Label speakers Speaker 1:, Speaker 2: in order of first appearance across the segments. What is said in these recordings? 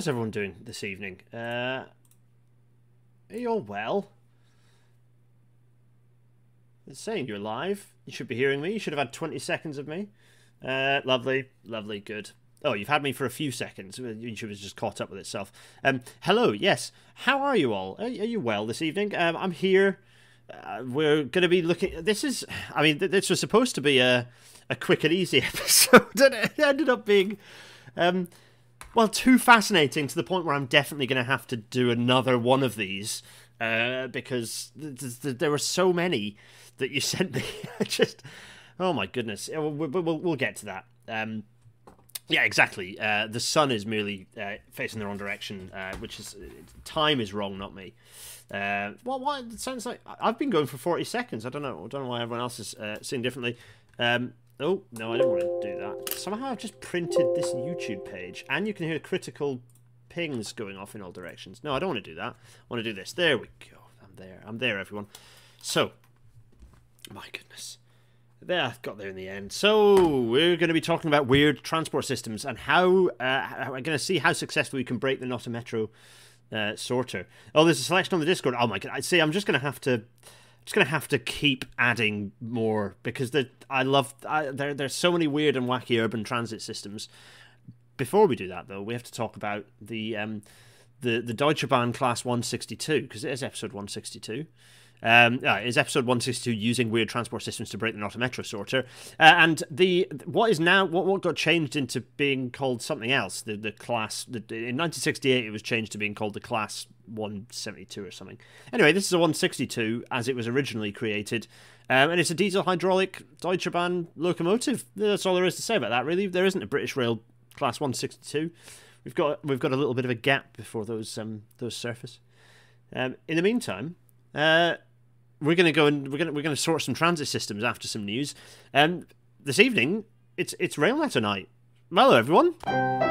Speaker 1: how's everyone doing this evening? Uh, are you all well? It's saying you're live. You should be hearing me. You should have had 20 seconds of me. Uh, lovely, lovely, good. Oh, you've had me for a few seconds. YouTube has just caught up with itself. Um, hello, yes. How are you all? Are, are you well this evening? Um, I'm here. Uh, we're going to be looking. This is. I mean, this was supposed to be a a quick and easy episode, and it ended up being. Um, well, too fascinating to the point where I'm definitely going to have to do another one of these uh, because th- th- there were so many that you sent me. Just, oh my goodness. We'll, we'll, we'll get to that. Um, yeah, exactly. Uh, the sun is merely uh, facing the wrong direction, uh, which is time is wrong, not me. Uh, well, what it sounds like I've been going for forty seconds. I don't know. I don't know why everyone else is uh, seeing differently. Um, oh no, I didn't want to do that. Somehow I've just printed this YouTube page, and you can hear critical pings going off in all directions. No, I don't want to do that. I want to do this. There we go. I'm there. I'm there, everyone. So, my goodness. There, I got there in the end. So we're going to be talking about weird transport systems and how uh, we're going to see how successful we can break the Not a Metro uh, sorter. Oh, there's a selection on the Discord. Oh my god! I see. I'm just going to have to, just to have to keep adding more because the I love I, there. There's so many weird and wacky urban transit systems. Before we do that, though, we have to talk about the um, the the Deutsche Bahn Class 162 because it is episode 162. Um, is episode 162 using weird transport systems to break the not a metro sorter uh, and the what is now what, what got changed into being called something else the the class the, in 1968 it was changed to being called the class 172 or something anyway this is a 162 as it was originally created um, and it's a diesel hydraulic Deutsche Bahn locomotive that's all there is to say about that really there isn't a British Rail class 162 we've got we've got a little bit of a gap before those um, those surface um, in the meantime uh, we're going to go and we're going we're going to sort some transit systems after some news. Um, this evening, it's it's rail natter night. Hello, everyone.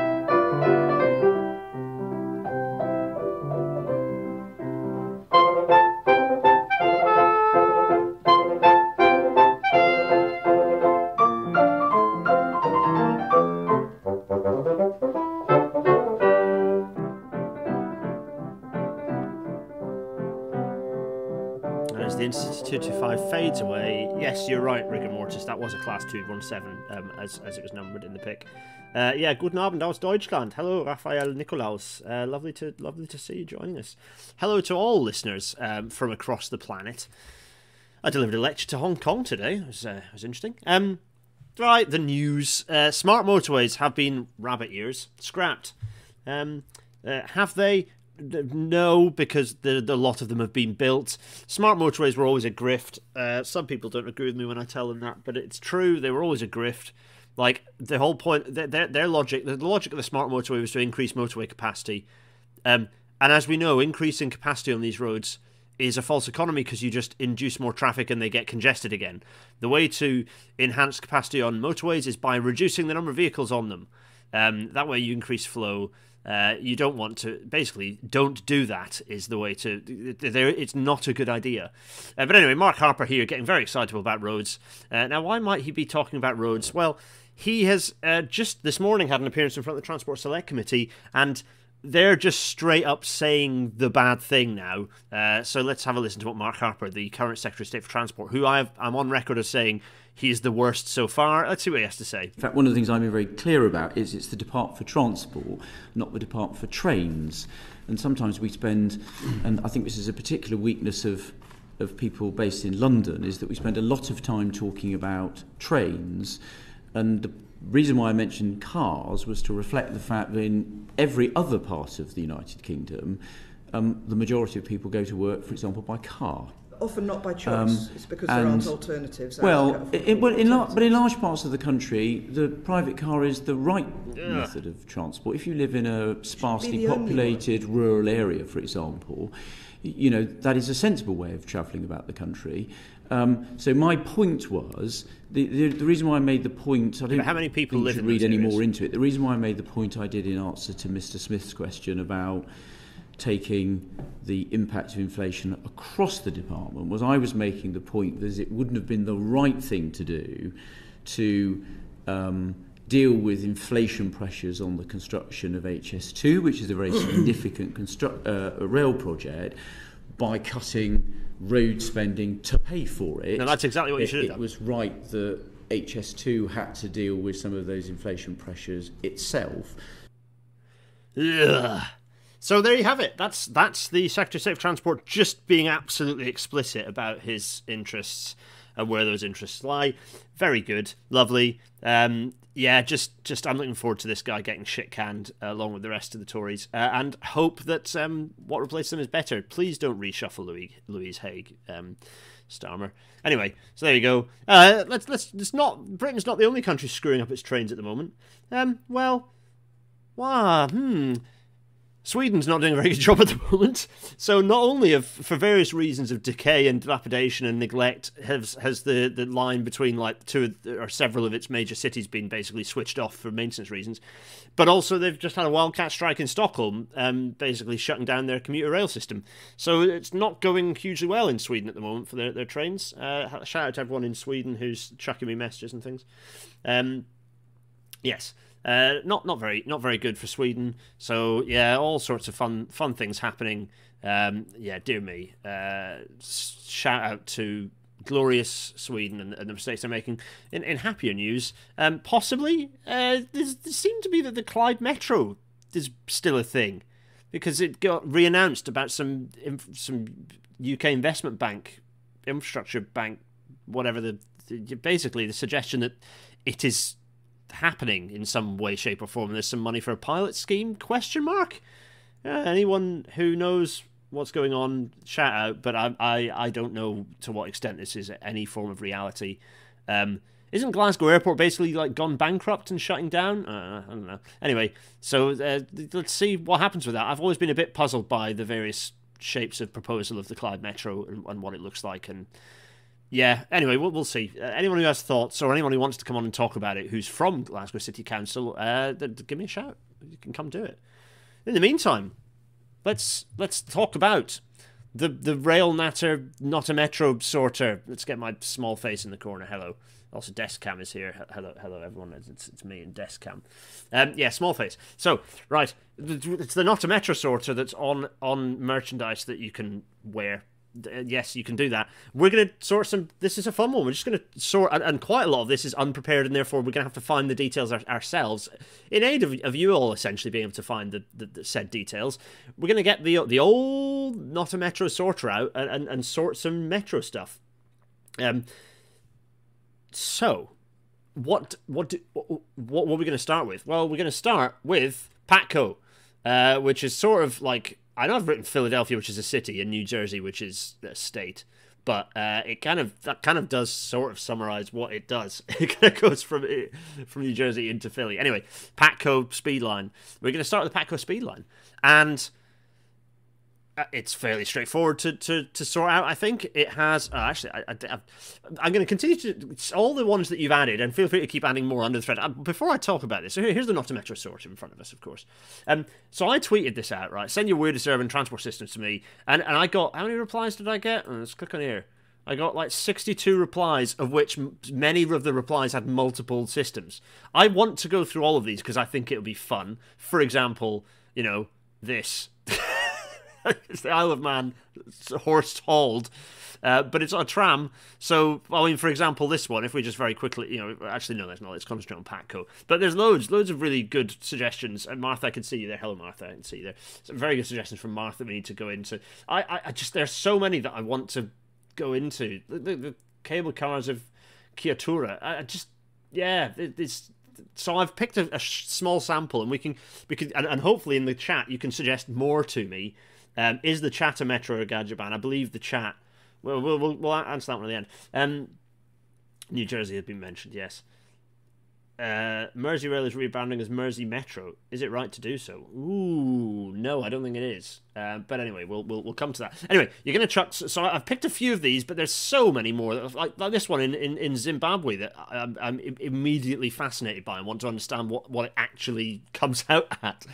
Speaker 1: 35 fades away. Yes, you're right, Rigor Mortis. That was a class 217 um, as, as it was numbered in the pick. Uh, yeah, guten Abend aus Deutschland. Hello, Raphael Nikolaus. Uh, lovely to lovely to see you joining us. Hello to all listeners um, from across the planet. I delivered a lecture to Hong Kong today. It was, uh, it was interesting. Um, right, the news. Uh, smart motorways have been rabbit ears scrapped. Um, uh, have they? No, because the the lot of them have been built. Smart motorways were always a grift. Uh, some people don't agree with me when I tell them that, but it's true. They were always a grift. Like the whole point, their their logic, the logic of the smart motorway was to increase motorway capacity. Um, and as we know, increasing capacity on these roads is a false economy because you just induce more traffic and they get congested again. The way to enhance capacity on motorways is by reducing the number of vehicles on them. Um, that way, you increase flow uh, you don't want to basically don't do that is the way to it's not a good idea. Uh, but anyway mark harper here getting very excitable about roads. Uh, now why might he be talking about roads? Well he has uh, just this morning had an appearance in front of the transport select committee and they're just straight up saying the bad thing now. Uh, so let's have a listen to what Mark Harper, the current Secretary of State for Transport, who i am on record as saying he's the worst so far. Let's see what he has to say.
Speaker 2: In fact, one of the things I've been very clear about is it's the Department for Transport, not the Department for Trains. And sometimes we spend, and I think this is a particular weakness of of people based in London, is that we spend a lot of time talking about trains, and the reason why I mentioned cars was to reflect the fact that in every other part of the United Kingdom, um, the majority of people go to work, for example, by car.
Speaker 3: Often not by choice. Um, it's because and, there aren't alternatives.
Speaker 2: Well, in, well in la- but in large parts of the country, the private car is the right yeah. method of transport. If you live in a sparsely populated rural area, for example, you know, that is a sensible way of travelling about the country. Um, so my point was the, the, the reason why I made the point, I
Speaker 1: don't how many people live
Speaker 2: should read any more into it. The reason why I made the point I did in answer to Mr. Smith's question about taking the impact of inflation across the department was I was making the point that it wouldn't have been the right thing to do to um, deal with inflation pressures on the construction of HS2, which is a very significant construct, uh, rail project, by cutting road spending to pay for it.
Speaker 1: No, that's exactly what
Speaker 2: you
Speaker 1: should have
Speaker 2: done. It was right that HS2 had to deal with some of those inflation pressures itself.
Speaker 1: Ugh. So there you have it. That's that's the Secretary of State of Transport just being absolutely explicit about his interests and where those interests lie. Very good, lovely. Um, yeah, just just I'm looking forward to this guy getting shit canned uh, along with the rest of the Tories, uh, and hope that um, what replaces them is better. Please don't reshuffle Louis Louise Haigh. Um, Starmer. Anyway, so there you go. Uh, let's let's. It's not Britain's not the only country screwing up its trains at the moment. Um, well, wow, hmm. Sweden's not doing a very good job at the moment. So not only of for various reasons of decay and dilapidation and neglect has has the, the line between like two or several of its major cities been basically switched off for maintenance reasons, but also they've just had a wildcat strike in Stockholm, um, basically shutting down their commuter rail system. So it's not going hugely well in Sweden at the moment for their, their trains. Uh, shout out to everyone in Sweden who's chucking me messages and things. Um, yes. Uh, not not very not very good for Sweden. So yeah, all sorts of fun fun things happening. Um, yeah, dear me. Uh, shout out to glorious Sweden and, and, the mistakes they're making. In, in happier news, um, possibly uh, there seemed to be that the Clyde Metro is still a thing because it got re-announced about some some UK investment bank, infrastructure bank, whatever the basically the suggestion that it is happening in some way, shape, or form. There's some money for a pilot scheme? Question mark. Uh, anyone who knows what's going on, shout out. But I, I, I don't know to what extent this is any form of reality. Um, isn't Glasgow Airport basically like gone bankrupt and shutting down? Uh, I don't know. Anyway, so uh, let's see what happens with that. I've always been a bit puzzled by the various shapes of proposal of the Clyde Metro and, and what it looks like, and yeah, anyway, we'll, we'll see. Uh, anyone who has thoughts or anyone who wants to come on and talk about it who's from Glasgow City Council, uh, give me a shout. You can come do it. In the meantime, let's let's talk about the the rail natter, not a metro sorter. Let's get my small face in the corner. Hello. Also, Deskcam is here. Hello, hello, everyone. It's, it's me and Deskcam. Um, yeah, small face. So, right, it's the not a metro sorter that's on on merchandise that you can wear yes, you can do that. We're going to sort some. This is a fun one. We're just going to sort, and, and, quite a lot of this is unprepared, and therefore we're going to have to find the details our, ourselves, in aid of, of you all essentially being able to find the, the, the said details. We're going to get the the old not a metro sorter out and, and, and sort some metro stuff. Um. So, what what do, what, what are we going to start with? Well, we're going to start with Patco, uh, which is sort of like I know I've written Philadelphia, which is a city, and New Jersey, which is a state, but uh, it kind of that kind of does sort of summarize what it does. It kind of goes from from New Jersey into Philly. Anyway, Patco Speedline. We're going to start with the Patco Speedline, and it's fairly straightforward to, to, to sort out. I think it has. Uh, actually, I, am going to continue to all the ones that you've added, and feel free to keep adding more under the thread. Uh, before I talk about this, so here's the sort in front of us, of course. Um, so I tweeted this out, right? Send your weirdest urban transport systems to me, and and I got how many replies did I get? Oh, let's click on here. I got like 62 replies, of which many of the replies had multiple systems. I want to go through all of these because I think it'll be fun. For example, you know this. it's the Isle of Man horse hauled. Uh, but it's on a tram. So, I mean, for example, this one, if we just very quickly, you know, actually, no, there's not. Let's concentrate on Patco. But there's loads, loads of really good suggestions. And Martha, I can see you there. Hello, Martha, I can see you there. Some very good suggestions from Martha we need to go into. I, I, I just, there's so many that I want to go into. The, the, the cable cars of Kiatura. I, I just, yeah, it, it's so I've picked a, a, small sample, and we can we can and, and, hopefully in the chat you can suggest more to me um, is the chat a Metro or Gadgetbahn? I believe the chat. Well, we'll, we'll, answer that one at the end. Um, New Jersey has been mentioned, yes. Uh, Merseyrail is rebranding as Mersey Metro. Is it right to do so? Ooh, no, I don't think it is. Uh, but anyway, we'll, we'll we'll come to that. Anyway, you're gonna chuck. So I've picked a few of these, but there's so many more. Like, like this one in, in, in Zimbabwe that I'm, I'm, immediately fascinated by and want to understand what, what it actually comes out at.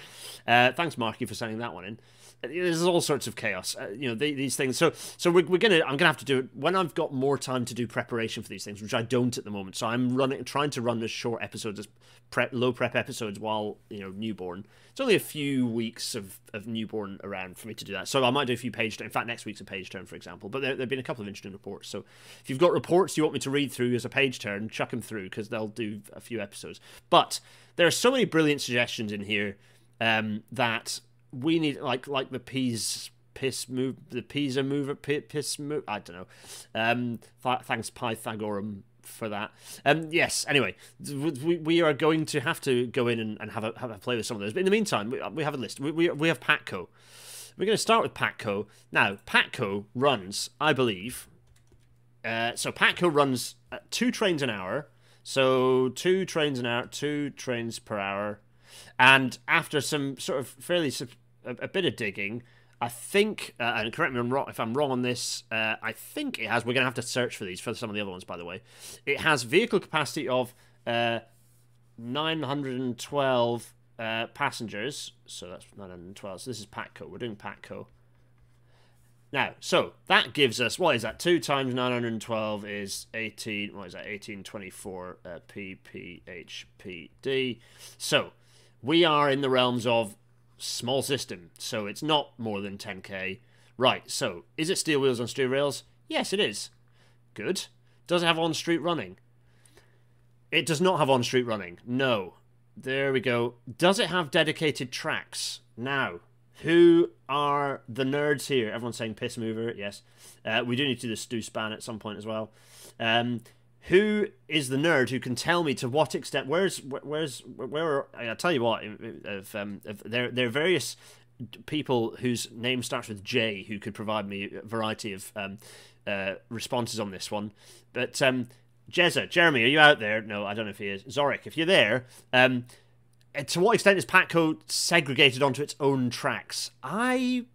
Speaker 1: Uh, thanks, Marky, for sending that one in there's all sorts of chaos uh, you know they, these things so so we're, we're gonna i'm gonna have to do it when i've got more time to do preparation for these things which i don't at the moment so i'm running trying to run as short episodes as prep, low prep episodes while you know newborn. It's only a few weeks of, of newborn around for me to do that. So I might do a few page. In fact, next week's a page turn, for example. But there have been a couple of interesting reports. So if you've got reports you want me to read through as a page turn, chuck them through because they'll do a few episodes. But there are so many brilliant suggestions in here um, that we need, like like the peas piss move, the Pisa mover, piss move. I don't know. Um, th- thanks Pythagorum for that. Um, yes. Anyway, we, we are going to have to go in and, and have a have a play with some of those. But in the meantime, we, we have a list. We, we we have Patco. We're going to start with Patco. Now, Patco runs, I believe. Uh, so Patco runs two trains an hour. So two trains an hour, two trains per hour, and after some sort of fairly a, a bit of digging, I think, uh, and correct me if I'm wrong on this, uh, I think it has, we're going to have to search for these for some of the other ones, by the way. It has vehicle capacity of uh, 912 uh, passengers. So that's 912. So this is Patco. We're doing Patco. Now, so that gives us, what is that? 2 times 912 is 18, what is that? 1824 uh, ppHPD. So we are in the realms of small system, so it's not more than 10k. Right, so is it steel wheels on steel rails? Yes, it is. Good. Does it have on street running? It does not have on street running. No. There we go. Does it have dedicated tracks? Now, who are the nerds here? Everyone's saying piss mover. Yes. Uh, we do need to do the stew span at some point as well. Um, who is the nerd who can tell me to what extent where's where's where I tell you what if, um, if there there are various people whose name starts with J who could provide me a variety of um, uh, responses on this one. But um, Jezza Jeremy are you out there? No I don't know if he is. Zorik if you're there um, to what extent is Patco segregated onto its own tracks? I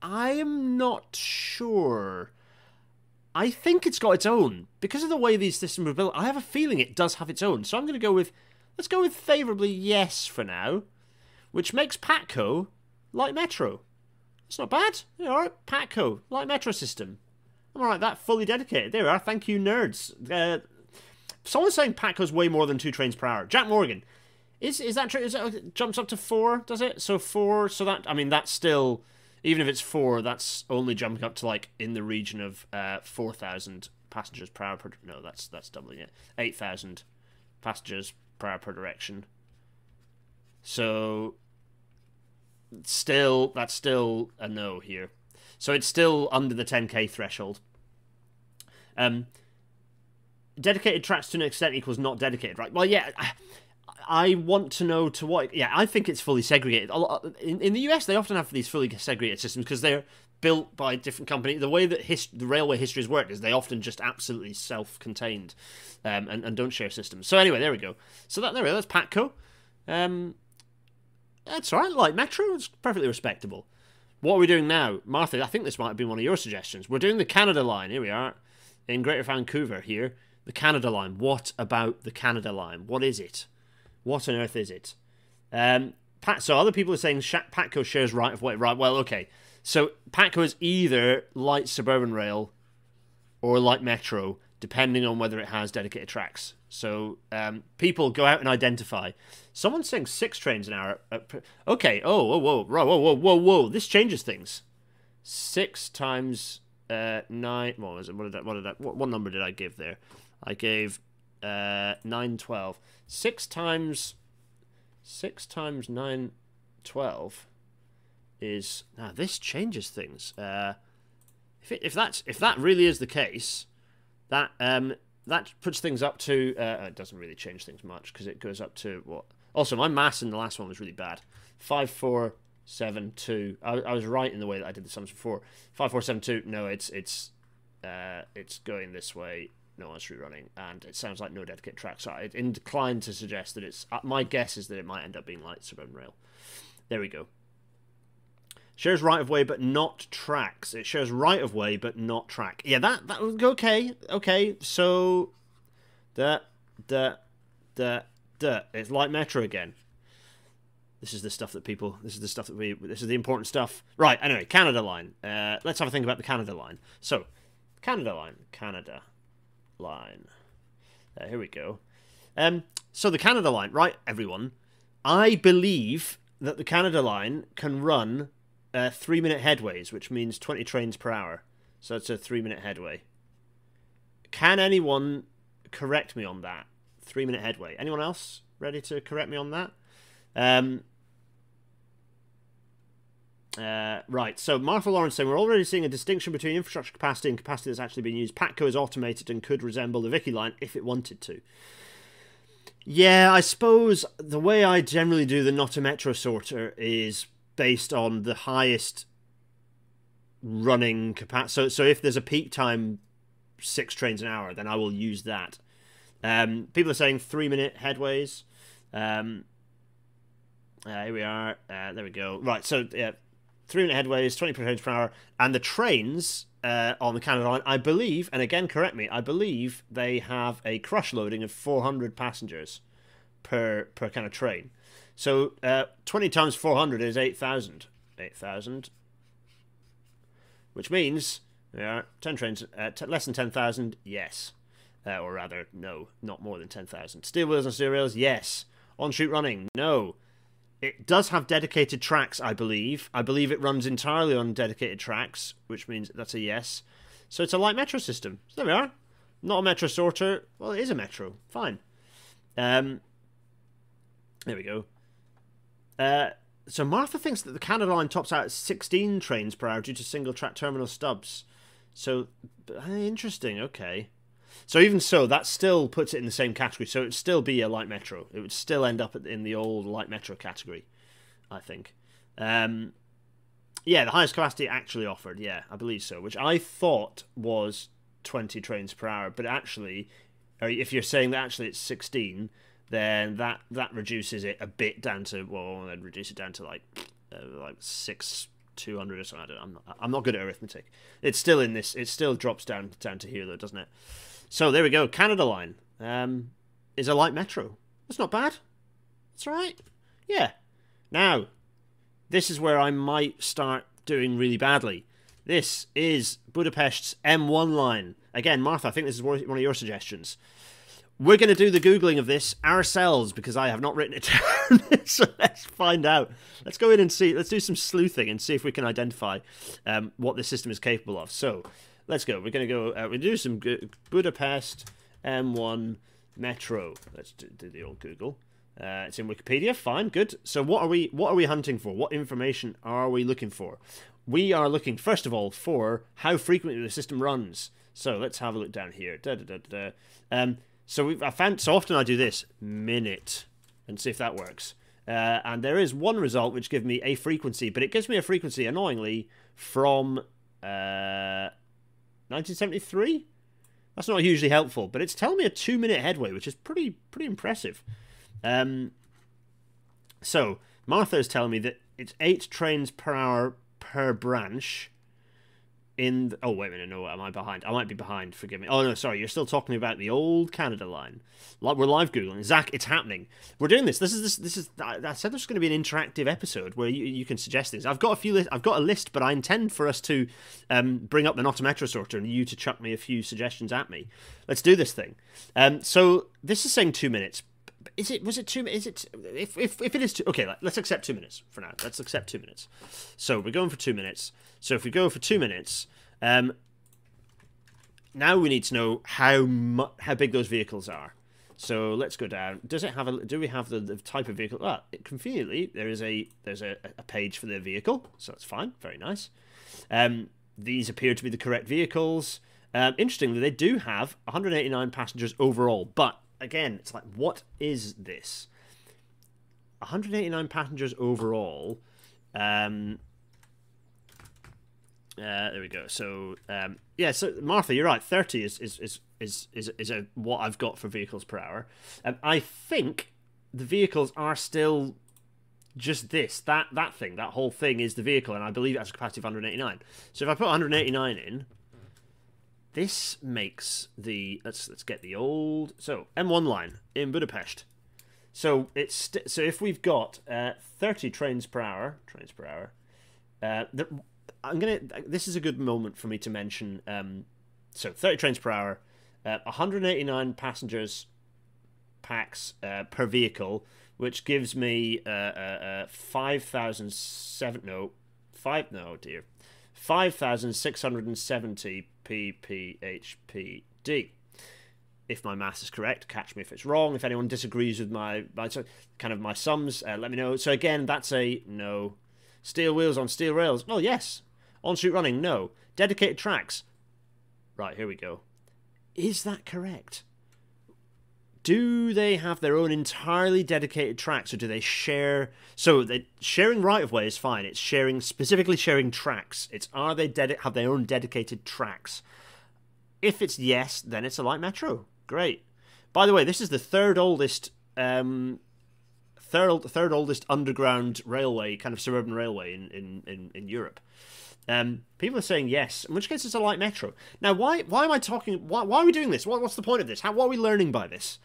Speaker 1: I am not sure I think it's got its own. Because of the way these systems were built, I have a feeling it does have its own. So I'm going to go with, let's go with favourably yes for now, which makes Patco like Metro. It's not bad. Yeah, all right, Patco, like Metro system. I'm all right, that fully dedicated. There we are. Thank you, nerds. Uh, someone's saying Patco's way more than two trains per hour. Jack Morgan. Is is that true? Is it jumps up to four? Does it? So four. So that I mean that's still even if it's four, that's only jumping up to like in the region of uh, four thousand passengers per hour per. No, that's that's doubling it. Eight thousand passengers per hour per direction. So still, that's still a no here. So it's still under the 10k threshold. Um, dedicated tracks to an extent equals not dedicated, right? Well, yeah. I want to know to what. Yeah, I think it's fully segregated. In, in the US, they often have these fully segregated systems because they're built by different companies. The way that his, the railway history has worked is they often just absolutely self-contained um, and, and don't share systems. So anyway, there we go. So that there we go. That's Patco. Um, that's all right. Like Metro, it's perfectly respectable. What are we doing now, Martha? I think this might have been one of your suggestions. We're doing the Canada line. Here we are in Greater Vancouver. Here, the Canada line. What about the Canada line? What is it? What on earth is it? Um, Pat, so other people are saying Patco shares right of way. Right, well, okay. So Patco is either light suburban rail or light metro, depending on whether it has dedicated tracks. So um, people go out and identify. Someone's saying six trains an hour. okay. Oh, whoa, whoa, whoa, whoa, whoa, whoa. This changes things. Six times uh, nine. What was it? What did I, what did I, what, what number did I give there? I gave uh, 9, 12. 6 times 6 times 9, 12 is... Now, this changes things. Uh, if, it, if, that's, if that really is the case, that um, that puts things up to... Uh, it doesn't really change things much, because it goes up to, what... Also, my mass in the last one was really bad. 5, 4, 7, 2. I, I was right in the way that I did the sums before. 5, 4, 7, 2. No, it's, it's, uh, it's going this way no on street running, and it sounds like no dedicated tracks So I'm inclined to suggest that it's. Uh, my guess is that it might end up being light suburban rail. There we go. Shares right of way, but not tracks. It shares right of way, but not track. Yeah, that that would go okay. Okay, so that that that that it's like Metro again. This is the stuff that people. This is the stuff that we. This is the important stuff. Right. Anyway, Canada line. Uh, let's have a think about the Canada line. So, Canada line. Canada line. Uh, here we go. Um, So the Canada line, right, everyone? I believe that the Canada line can run uh, three minute headways, which means 20 trains per hour. So it's a three minute headway. Can anyone correct me on that? Three minute headway. Anyone else ready to correct me on that? Um, uh, right, so Martha Lawrence saying we're already seeing a distinction between infrastructure capacity and capacity that's actually being used. Patco is automated and could resemble the Vicky line if it wanted to. Yeah, I suppose the way I generally do the not a metro sorter is based on the highest running capacity. So, so if there's a peak time, six trains an hour, then I will use that. Um, people are saying three minute headways. Um, uh, here we are. Uh, there we go. Right, so yeah, three minute headways, 20 km per hour, and the trains uh, on the Canada line, I believe, and again, correct me, I believe they have a crush loading of 400 passengers per per kind of train. So uh, 20 times 400 is 8,000. 8,000. Which means, yeah, 10 trains, uh, less than 10,000, yes. Uh, or rather, no, not more than 10,000. Steel wheels and steel rails, yes. On shoot running, no. It does have dedicated tracks, I believe. I believe it runs entirely on dedicated tracks, which means that's a yes. So it's a light metro system. So there we are. Not a metro sorter. Well, it is a metro. Fine. Um, there we go. Uh, so Martha thinks that the Canada line tops out at 16 trains per hour due to single track terminal stubs. So interesting. Okay. So even so, that still puts it in the same category. So it would still be a light metro. It would still end up in the old light metro category, I think. Um, yeah, the highest capacity actually offered. Yeah, I believe so. Which I thought was 20 trains per hour, but actually, if you're saying that actually it's 16, then that that reduces it a bit down to well, I'd reduce it down to like uh, like six 200 or something. I don't, I'm not, I'm not good at arithmetic. It's still in this. It still drops down down to here though, doesn't it? So there we go. Canada Line um, is a light metro. That's not bad. That's right. Yeah. Now, this is where I might start doing really badly. This is Budapest's M1 line. Again, Martha, I think this is one of your suggestions. We're going to do the Googling of this ourselves because I have not written it down. so let's find out. Let's go in and see. Let's do some sleuthing and see if we can identify um, what this system is capable of. So let's go. We're going to go. Uh, we do some Budapest M1 Metro. Let's do, do the old Google. Uh, it's in Wikipedia. Fine, good. So what are we? What are we hunting for? What information are we looking for? We are looking first of all for how frequently the system runs. So let's have a look down here. Da, da, da, um, so I found so often I do this minute and see if that works. Uh, and there is one result which gives me a frequency, but it gives me a frequency annoyingly from uh, 1973. That's not hugely helpful, but it's telling me a two minute headway, which is pretty pretty impressive. Um, so Martha is telling me that it's eight trains per hour per branch, in the, oh wait a minute no am i behind? I might be behind forgive me. Oh no sorry you're still talking about the old canada line. Like we're live googling. Zach it's happening. We're doing this. This is this this is i said there's going to be an interactive episode where you, you can suggest things i've got a few li- i've got a list but i intend for us to um, bring up the not a metro sorter and you to chuck me a few suggestions at me. Let's do this thing. Um, so this is saying two minutes. Is it was it two is it if if, if it is two okay let's accept two minutes for now. Let's accept two minutes. So we're going for two minutes so if we go for two minutes um now we need to know how how big those vehicles are so let's go down does it have a do we have the, the type of vehicle ah conveniently there is a there's a, a page for the vehicle so that's fine very nice um these appear to be the correct vehicles um, interestingly they do have 189 passengers overall but again, it's like, what is this? 189 passengers overall. Um, uh, there we go. So um, yeah, so Martha, you're right. 30 is is is is is, is a, what I've got for vehicles per hour. Um, I think the vehicles are still just this that that thing that whole thing is the vehicle, and I believe it has a capacity of 189. So if I put 189 in, this makes the let's let's get the old so M1 line in Budapest. So it's so if we've got uh, 30 trains per hour, trains per hour. Uh, the, I'm gonna. This is a good moment for me to mention. Um, so 30 trains per hour, uh, 189 passengers packs uh, per vehicle, which gives me uh, uh, uh, five thousand seven no five no dear five thousand six hundred and seventy ppHPD. If my math is correct, catch me if it's wrong. If anyone disagrees with my, my kind of my sums, uh, let me know. So again, that's a no. Steel wheels on steel rails. Oh yes. On street running. No. Dedicated tracks. Right here we go. Is that correct? do they have their own entirely dedicated tracks or do they share so sharing right of way is fine it's sharing specifically sharing tracks it's are they have their own dedicated tracks if it's yes then it's a light metro great by the way this is the third oldest um third third oldest underground railway kind of suburban railway in in in, in europe um, people are saying yes, in which case it's a light metro. Now, why why am I talking? Why, why are we doing this? What, what's the point of this? How what are we learning by this?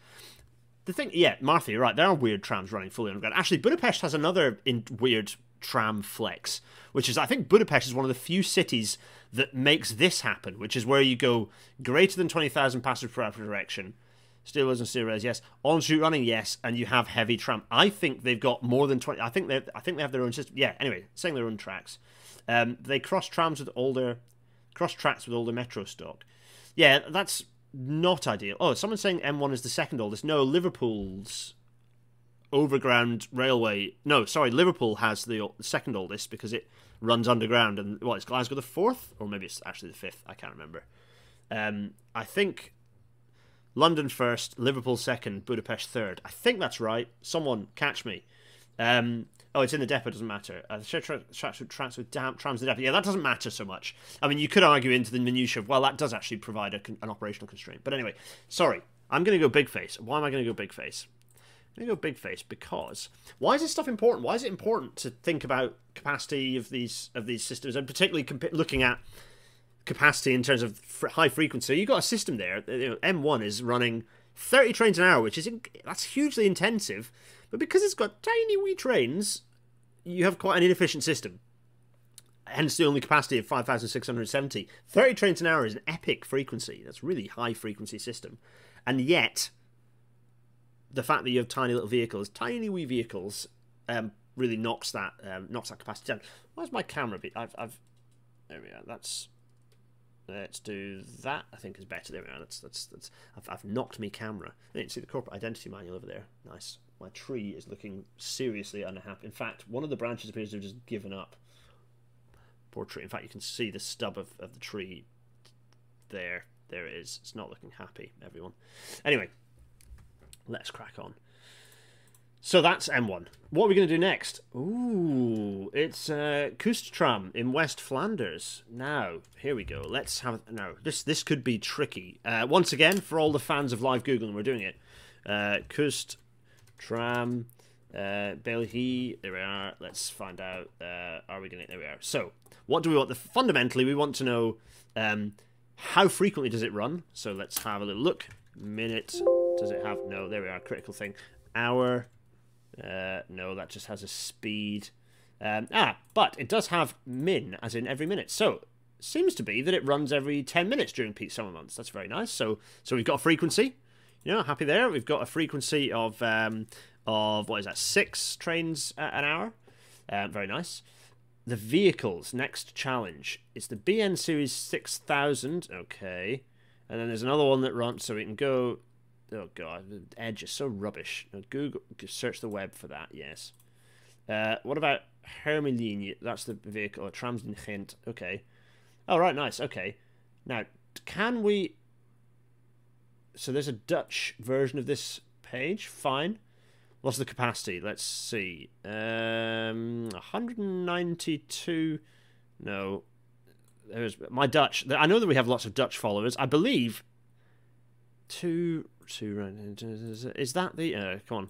Speaker 1: The thing, yeah, Martha, you're right. There are weird trams running fully underground. Actually, Budapest has another in, weird tram flex, which is I think Budapest is one of the few cities that makes this happen, which is where you go greater than twenty thousand passengers per hour per direction. Steel wheels and steel rails, yes. On street running, yes, and you have heavy tram. I think they've got more than twenty. I think they, I think they have their own system. Yeah. Anyway, saying their own tracks. Um, they cross trams with older, cross tracks with older metro stock. Yeah, that's not ideal. Oh, someone's saying M1 is the second oldest. No, Liverpool's overground railway. No, sorry, Liverpool has the second oldest because it runs underground. And what is Glasgow the fourth, or maybe it's actually the fifth? I can't remember. Um, I think London first, Liverpool second, Budapest third. I think that's right. Someone catch me. Um, Oh, it's in the depot. Doesn't matter. Uh, the tra- tra- transfer damp trams the depot. Yeah, that doesn't matter so much. I mean, you could argue into the minutiae of well, that does actually provide a, an operational constraint. But anyway, sorry, I'm going to go big face. Why am I going to go big face? I'm going to go big face because why is this stuff important? Why is it important to think about capacity of these of these systems, and particularly comp- looking at capacity in terms of high frequency? You've got a system there. Know, M1 is running 30 trains an hour, which is that's hugely intensive but because it's got tiny wee trains, you have quite an inefficient system. Hence the only capacity of 5,670. 30 trains an hour is an epic frequency. That's really high frequency system. And yet, the fact that you have tiny little vehicles, tiny wee vehicles, um, really knocks that um, knocks that capacity down. Where's my camera? Be? I've, I've there we are. That's let's do that. I think is better. There we are. That's that's that's. I've, I've knocked me camera. You see the corporate identity manual over there. Nice. My tree is looking seriously unhappy. In fact, one of the branches appears to have just given up. Poor tree. In fact, you can see the stub of, of the tree there. There it is. It's not looking happy, everyone. Anyway, let's crack on. So that's M1. What are we going to do next? Ooh, it's uh, Kusttram in West Flanders. Now, here we go. Let's have no. This this could be tricky. Uh, once again, for all the fans of live Google, and we're doing it. Uh, Kust Tram, uh, Belhi. There we are. Let's find out. Uh, are we going to? There we are. So, what do we want? The, fundamentally, we want to know um, how frequently does it run. So let's have a little look. Minute. Does it have? No. There we are. Critical thing. Hour. Uh, no, that just has a speed. Um, ah, but it does have min, as in every minute. So seems to be that it runs every 10 minutes during peak summer months. That's very nice. So so we've got a frequency you know, happy there. We've got a frequency of um, of what is that? Six trains an hour. Uh, very nice. The vehicles next challenge. It's the BN Series six thousand. Okay, and then there's another one that runs, so we can go. Oh god, Edge is so rubbish. Google search the web for that. Yes. Uh, what about Hermelijn? That's the vehicle. Or Trams in Ghent. Okay. Oh right, nice. Okay. Now, can we so there's a Dutch version of this page. Fine. What's the capacity? Let's see. Um, 192. No. There's my Dutch. I know that we have lots of Dutch followers. I believe. Two. Is that the? Uh, come on.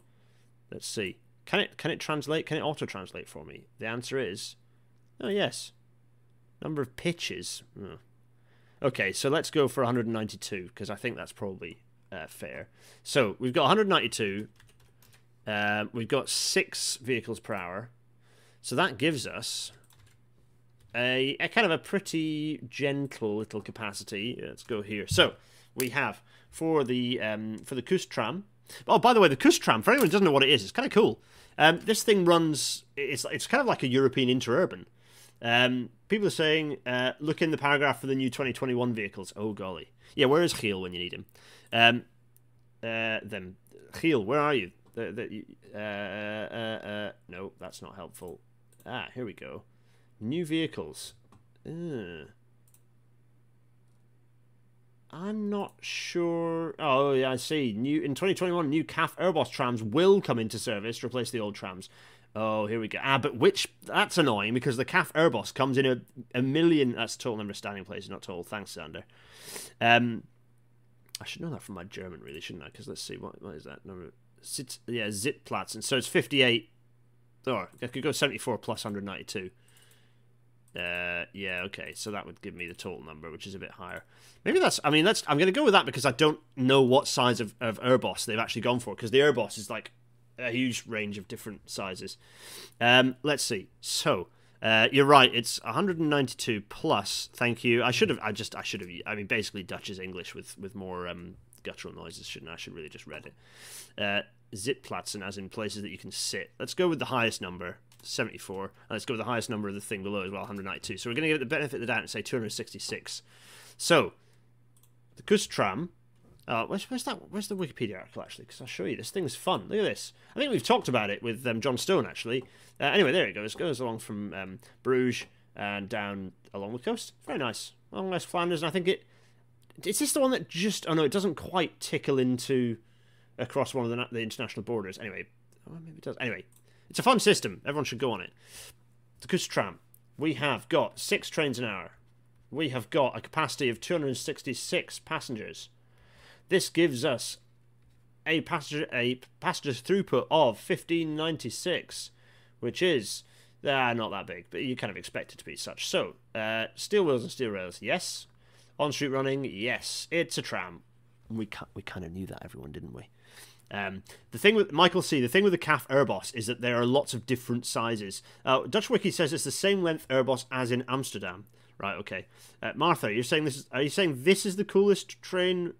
Speaker 1: Let's see. Can it? Can it translate? Can it auto translate for me? The answer is. Oh yes. Number of pitches. Oh. Okay, so let's go for 192 because I think that's probably uh, fair. So we've got 192. Uh, we've got six vehicles per hour. So that gives us a, a kind of a pretty gentle little capacity. Let's go here. So we have for the um, for the Kust tram, Oh, by the way, the Kusttram, for anyone who doesn't know what it is, it's kind of cool. Um, this thing runs, it's, it's kind of like a European interurban. Um, people are saying, uh, look in the paragraph for the new 2021 vehicles. Oh, golly. Yeah, where is Giel when you need him? Um, uh, then, Giel, where are you? The, the, uh, uh, uh, no, that's not helpful. Ah, here we go. New vehicles. I'm not sure. Oh, yeah, I see. New in 2021, new CAF Urbos trams will come into service to replace the old trams. Oh, here we go. Ah, but which that's annoying because the CAF Urbos comes in a, a million. That's total number of standing places, not total. Thanks, Sander. Um, I should know that from my German, really, shouldn't I? Because let's see what what is that number? Sit, yeah, Zitplatz, and so it's 58. Oh, I could go 74 plus 192. Uh, yeah, okay. So that would give me the total number, which is a bit higher. Maybe that's. I mean, that's. I'm going to go with that because I don't know what size of of Urbos they've actually gone for because the Urbos is like a huge range of different sizes. Um, let's see. So. Uh, you're right. It's 192 plus. Thank you. I should have. I just. I should have. I mean, basically, Dutch is English with with more um, guttural noises. Shouldn't I? I should really just read it. Uh, Zitplatzen, as in places that you can sit. Let's go with the highest number. 74. And let's go with the highest number of the thing below as well, 192. So we're going to give it the benefit of the doubt and say 266. So, the Kusttram. Uh, where's, where's that? Where's the Wikipedia article actually? Because I'll show you. This thing's fun. Look at this. I think we've talked about it with um, John Stone actually. Uh, anyway, there it goes. Goes along from um, Bruges and down along the coast. Very nice. Along West Flanders, and I think it. Is this the one that just? Oh no, it doesn't quite tickle into across one of the, the international borders. Anyway, oh, maybe it does. Anyway, it's a fun system. Everyone should go on it. The Kusttram. We have got six trains an hour. We have got a capacity of 266 passengers. This gives us a passenger a passenger throughput of 1596, which is uh, not that big, but you kind of expect it to be such. So, uh, steel wheels and steel rails, yes. On street running, yes. It's a tram. We we kind of knew that, everyone, didn't we? Um, the thing with Michael C, the thing with the CAF Urbos is that there are lots of different sizes. Uh, Dutch Wiki says it's the same length Urbos as in Amsterdam. Right, okay. Uh, Martha, you're saying this is, are you saying this is the coolest train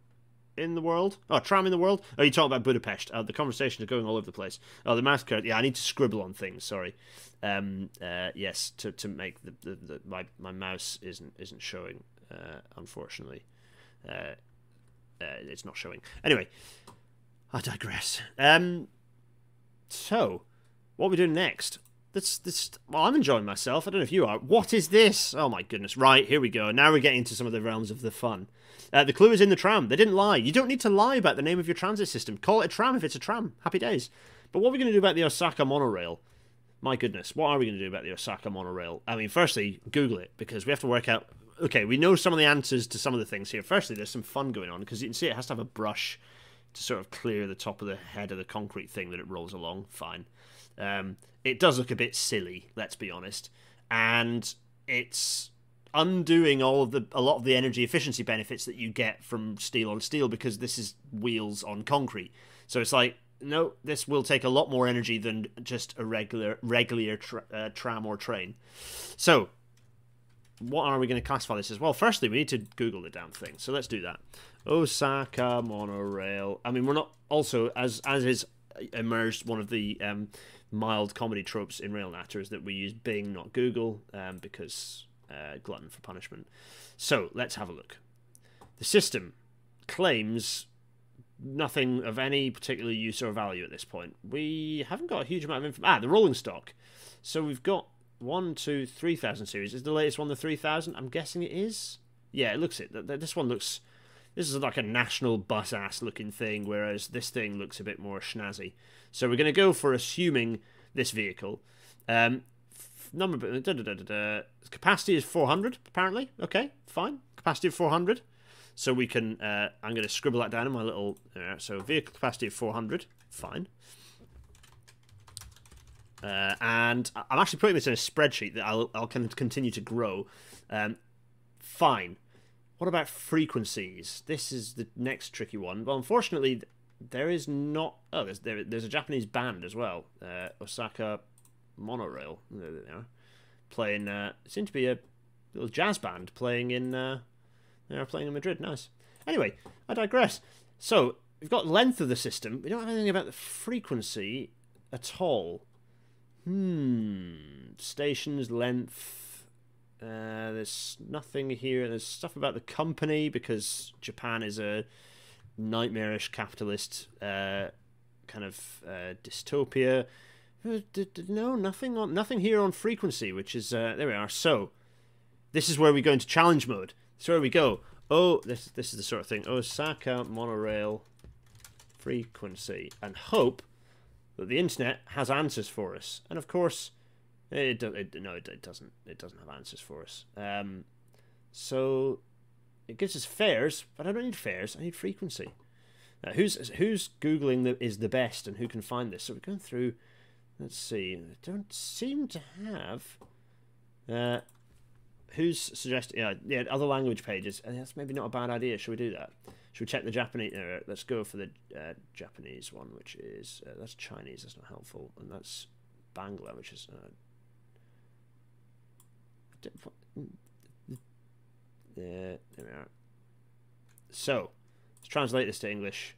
Speaker 1: in the world? Oh, tram in the world? Oh, you talking about Budapest. Uh, the conversation is going all over the place. Oh, the card. Yeah, I need to scribble on things. Sorry. Um, uh, yes, to, to make the, the, the, my my mouse isn't isn't showing. Uh, unfortunately, uh, uh, it's not showing. Anyway, I digress. Um, so, what are we doing next? This, this, well, I'm enjoying myself. I don't know if you are. What is this? Oh my goodness! Right here we go. Now we're getting into some of the realms of the fun. Uh, the clue is in the tram. They didn't lie. You don't need to lie about the name of your transit system. Call it a tram if it's a tram. Happy days. But what are we going to do about the Osaka monorail? My goodness, what are we going to do about the Osaka monorail? I mean, firstly, Google it because we have to work out. Okay, we know some of the answers to some of the things here. Firstly, there's some fun going on because you can see it has to have a brush to sort of clear the top of the head of the concrete thing that it rolls along. Fine. Um, it does look a bit silly, let's be honest, and it's undoing all of the a lot of the energy efficiency benefits that you get from steel on steel because this is wheels on concrete. So it's like no, this will take a lot more energy than just a regular regular tra- uh, tram or train. So what are we going to classify this as? Well, firstly, we need to Google the damn thing. So let's do that. Osaka monorail. I mean, we're not also as as is emerged one of the um, mild comedy tropes in Rail Natter is that we use Bing, not Google, um, because uh, glutton for punishment. So let's have a look. The system claims nothing of any particular use or value at this point. We haven't got a huge amount of information. Ah, the rolling stock. So we've got one, two, three thousand series. Is the latest one the three thousand? I'm guessing it is. Yeah, it looks it. This one looks. This is like a national bus ass looking thing, whereas this thing looks a bit more snazzy. So we're going to go for assuming this vehicle. Um, number da, da, da, capacity is 400 apparently. Okay, fine. Capacity of 400. So we can. Uh, I'm going to scribble that down in my little. Uh, so vehicle capacity of 400. Fine. Uh, and I'm actually putting this in a spreadsheet that I'll, I'll continue to grow. Um, fine. What about frequencies? This is the next tricky one. Well, unfortunately, there is not. Oh, there's there, there's a Japanese band as well. Uh, Osaka Monorail. There they are. Playing. Uh, seems to be a little jazz band playing in. Uh, they are playing in Madrid. Nice. Anyway, I digress. So we've got length of the system. We don't have anything about the frequency at all. Hmm. Stations length. Uh, there's nothing here. There's stuff about the company because Japan is a nightmarish capitalist uh, kind of uh, dystopia. Uh, no, nothing on nothing here on frequency, which is uh, there we are. So this is where we go into challenge mode. So where we go. Oh, this this is the sort of thing. Osaka monorail frequency and hope that the internet has answers for us. And of course, it, it no, it, it, doesn't. It doesn't have answers for us. Um, so it gives us fares, but I don't need fares. I need frequency. Now, who's who's googling the, is the best and who can find this? So we're going through. Let's see. I don't seem to have. Uh, who's suggesting? Yeah, yeah, other language pages. And that's maybe not a bad idea. Should we do that? Should we check the Japanese? Uh, let's go for the uh, Japanese one, which is uh, that's Chinese. That's not helpful, and that's Bangla, which is. There, there we are. So, let's translate this to English.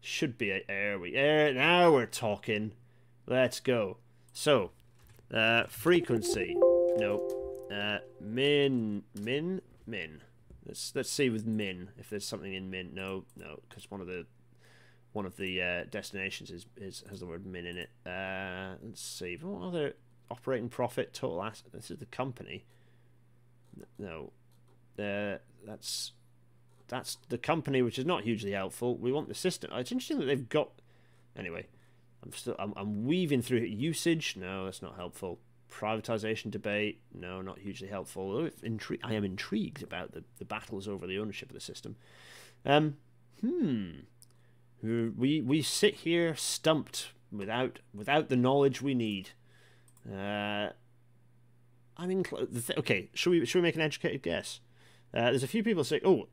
Speaker 1: Should be a, there we there. Now we're talking. Let's go. So, uh, frequency. No. Uh, min min min. Let's let's see with Min if there's something in Min. No, no, because one of the one of the uh, destinations is, is has the word Min in it. Uh, let's see. What other operating profit total asset? This is the company. No, uh, that's that's the company, which is not hugely helpful. We want the system. It's interesting that they've got. Anyway, I'm still I'm, I'm weaving through usage. No, that's not helpful privatization debate, no, not hugely helpful. Intri- I am intrigued about the, the battles over the ownership of the system. Um, hmm. We we sit here stumped without without the knowledge we need. Uh, I'm in. Th- okay, should we should we make an educated guess? Uh, there's a few people say, oh,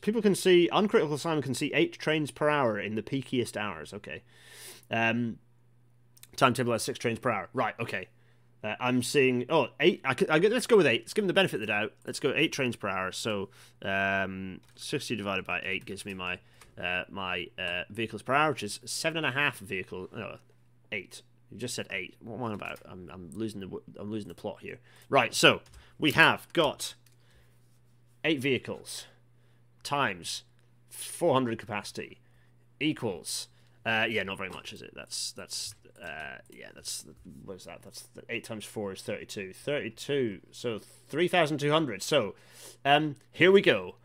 Speaker 1: people can see uncritical Simon can see eight trains per hour in the peakiest hours. Okay, um, timetable has six trains per hour. Right. Okay. Uh, I'm seeing oh eight. I, I, let's go with eight. Let's give them the benefit of the doubt. Let's go eight trains per hour. So um, sixty divided by eight gives me my uh, my uh, vehicles per hour, which is seven and a half vehicle. No, eight. You just said eight. What am I about? I'm, I'm losing the I'm losing the plot here. Right. So we have got eight vehicles times 400 capacity equals uh, yeah, not very much, is it? That's that's uh, yeah, that's what is that? That's eight times four is thirty-two. Thirty-two, so three thousand two hundred. So, um, here we go.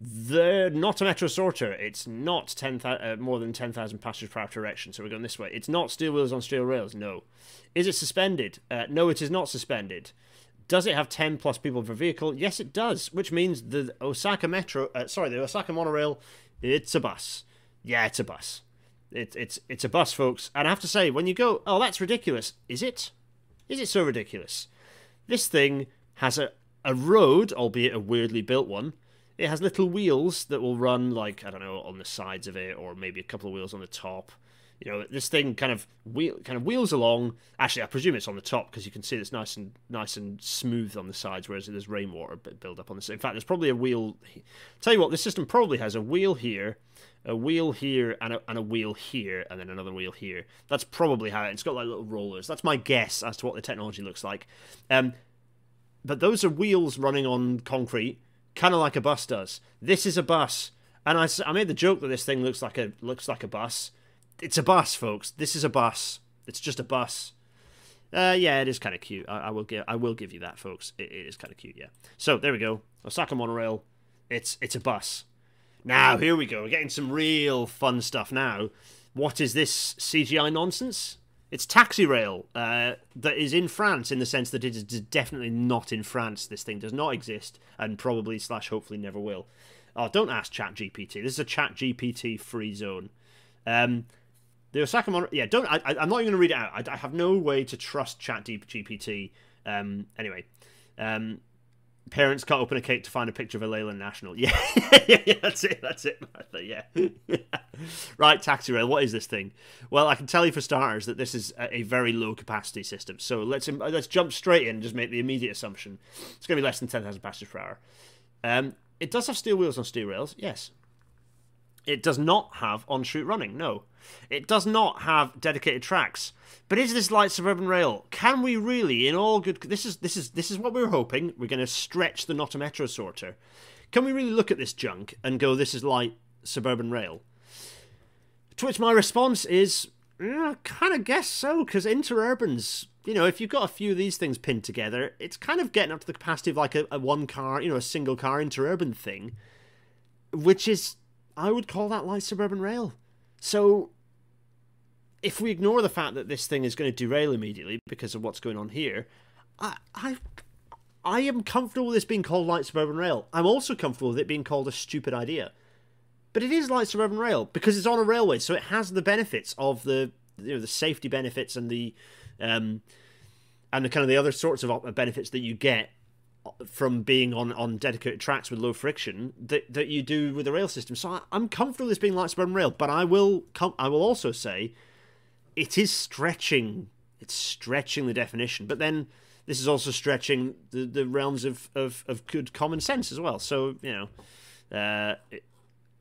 Speaker 1: The not a metro sorter. It's not ten uh, more than ten thousand passengers per hour direction. So we're going this way. It's not steel wheels on steel rails. No. Is it suspended? Uh, no, it is not suspended. Does it have 10 plus people per vehicle? Yes, it does, which means the Osaka Metro, uh, sorry, the Osaka monorail, it's a bus. Yeah, it's a bus. It's it's it's a bus, folks. And I have to say, when you go, oh, that's ridiculous. Is it? Is it so ridiculous? This thing has a a road, albeit a weirdly built one. It has little wheels that will run like I don't know on the sides of it, or maybe a couple of wheels on the top. You know, this thing kind of wheel kind of wheels along. Actually, I presume it's on the top because you can see it's nice and nice and smooth on the sides, whereas there's rainwater build up on this. In fact, there's probably a wheel. Tell you what, this system probably has a wheel here a wheel here and a, and a wheel here and then another wheel here. That's probably how it, it's got like little rollers. That's my guess as to what the technology looks like. Um, but those are wheels running on concrete, kind of like a bus does. This is a bus, and I, I made the joke that this thing looks like a looks like a bus. It's a bus, folks. This is a bus. It's just a bus. Uh, yeah, it is kind of cute. I, I, will give I will give you that, folks. it, it is kind of cute. Yeah. So there we go. Osaka monorail. It's it's a bus. Now, here we go. We're getting some real fun stuff now. What is this CGI nonsense? It's Taxi Rail uh, that is in France in the sense that it is definitely not in France. This thing does not exist and probably slash hopefully never will. Oh, don't ask Chat GPT. This is a Chat GPT free zone. Um, the Osaka Mon- yeah, don't. I, am not even going to read it out. I, I, have no way to trust Chat GPT. Um, anyway, um, Parents cut open a cake to find a picture of a Leyland National. Yeah, yeah, that's it, that's it, Martha. Yeah. right, taxi rail. What is this thing? Well, I can tell you for starters that this is a, a very low capacity system. So let's let's jump straight in and just make the immediate assumption it's going to be less than ten thousand passengers per hour. Um, it does have steel wheels on steel rails, yes. It does not have on street running, no. It does not have dedicated tracks. But is this light suburban rail? Can we really, in all good this is this is this is what we were hoping. We're gonna stretch the not a metro sorter. Can we really look at this junk and go, this is light suburban rail? To which my response is, mm, kind of guess so, because interurbans, you know, if you've got a few of these things pinned together, it's kind of getting up to the capacity of like a, a one car, you know, a single car interurban thing, which is, I would call that light suburban rail. So, if we ignore the fact that this thing is going to derail immediately because of what's going on here, I, I I am comfortable with this being called light suburban rail. I'm also comfortable with it being called a stupid idea. But it is light suburban rail because it's on a railway, so it has the benefits of the you know the safety benefits and the um, and the kind of the other sorts of benefits that you get from being on, on dedicated tracks with low friction that, that you do with the rail system. So I, am comfortable with this being light suburban rail, but I will com- I will also say it is stretching it's stretching the definition. But then this is also stretching the, the realms of, of, of good common sense as well. So, you know, uh,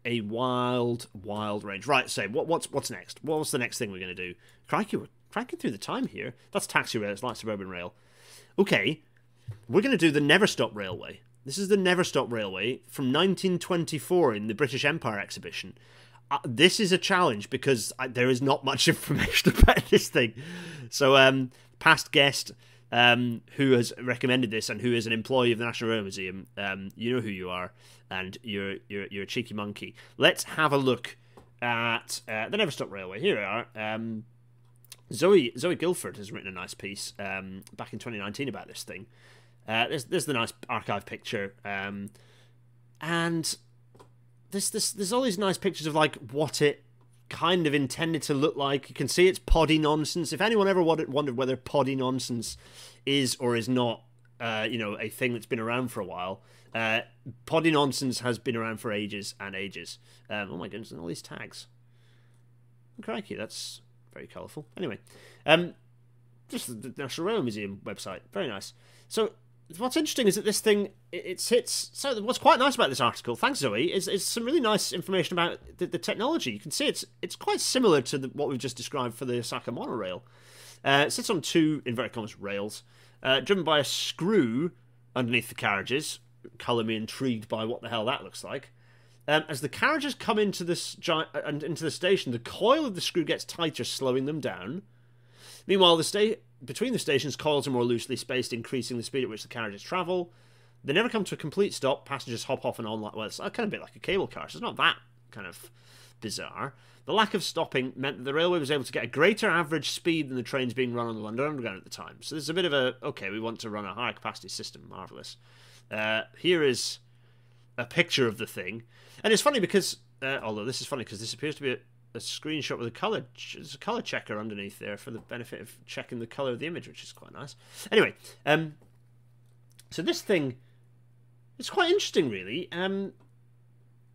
Speaker 1: a wild, wild range. Right, say, what, what's what's next? What's the next thing we're going to do? Crikey, we're cranking through the time here. That's taxi rail, it's like suburban rail. Okay, we're going to do the Never Stop Railway. This is the Never Stop Railway from 1924 in the British Empire exhibition. Uh, this is a challenge because I, there is not much information about this thing. So, um, past guest um, who has recommended this and who is an employee of the National Railway Museum. Um, you know who you are, and you're you're you're a cheeky monkey. Let's have a look at uh, the Never Stop Railway. Here we are. Um, Zoe Zoe Guilford has written a nice piece um, back in 2019 about this thing. Uh, there's there's the nice archive picture, um, and there's this there's all these nice pictures of like what it kind of intended to look like. You can see it's poddy nonsense. If anyone ever wondered whether poddy nonsense is or is not, uh, you know, a thing that's been around for a while, uh, poddy nonsense has been around for ages and ages. Um, oh my goodness, and all these tags. Crikey, that's very colourful. Anyway, um, just the National Rail Museum website. Very nice. So what's interesting is that this thing it, it, sits. So what's quite nice about this article, thanks Zoe, is, is some really nice information about the, the technology. You can see it's it's quite similar to the, what we've just described for the Osaka monorail. Uh, it sits on two inverted commas rails, uh, driven by a screw underneath the carriages. Colour me intrigued by what the hell that looks like. Um, as the carriages come into this giant, uh, into the station, the coil of the screw gets tighter, slowing them down. Meanwhile, the sta- between the stations, coils are more loosely spaced, increasing the speed at which the carriages travel. They never come to a complete stop. Passengers hop off and on like well, it's kind of a bit like a cable car. So it's not that kind of bizarre. The lack of stopping meant that the railway was able to get a greater average speed than the trains being run on the London Underground at the time. So there's a bit of a okay, we want to run a higher capacity system. Marvelous. Uh, here is a picture of the thing, and it's funny because uh, although this is funny because this appears to be a, a screenshot with a color there's a color checker underneath there for the benefit of checking the color of the image, which is quite nice. Anyway, um, so this thing, it's quite interesting, really. Um,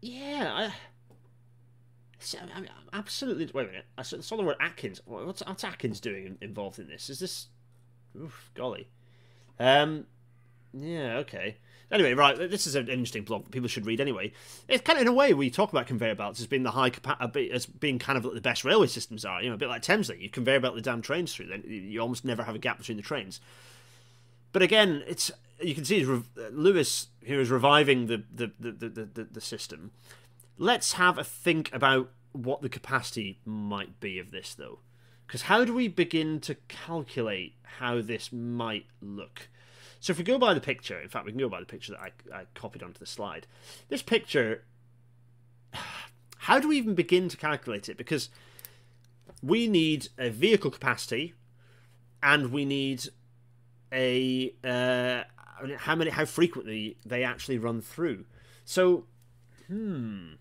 Speaker 1: yeah, I, I mean, absolutely. Wait a minute. I saw the word Atkins. What's, what's Atkins doing involved in this? Is this? Oof, golly. Um, yeah. Okay. Anyway, right, this is an interesting blog that people should read anyway. It's kind of in a way we talk about conveyor belts as being the high capa- as being kind of like the best railway systems are. You know, a bit like Thameslink. You conveyor belt the damn trains through, then you almost never have a gap between the trains. But again, it's you can see uh, Lewis here is reviving the, the, the, the, the system. Let's have a think about what the capacity might be of this, though. Because how do we begin to calculate how this might look? So if we go by the picture, in fact, we can go by the picture that I, I copied onto the slide. This picture, how do we even begin to calculate it? Because we need a vehicle capacity, and we need a uh, how many, how frequently they actually run through. So, hmm.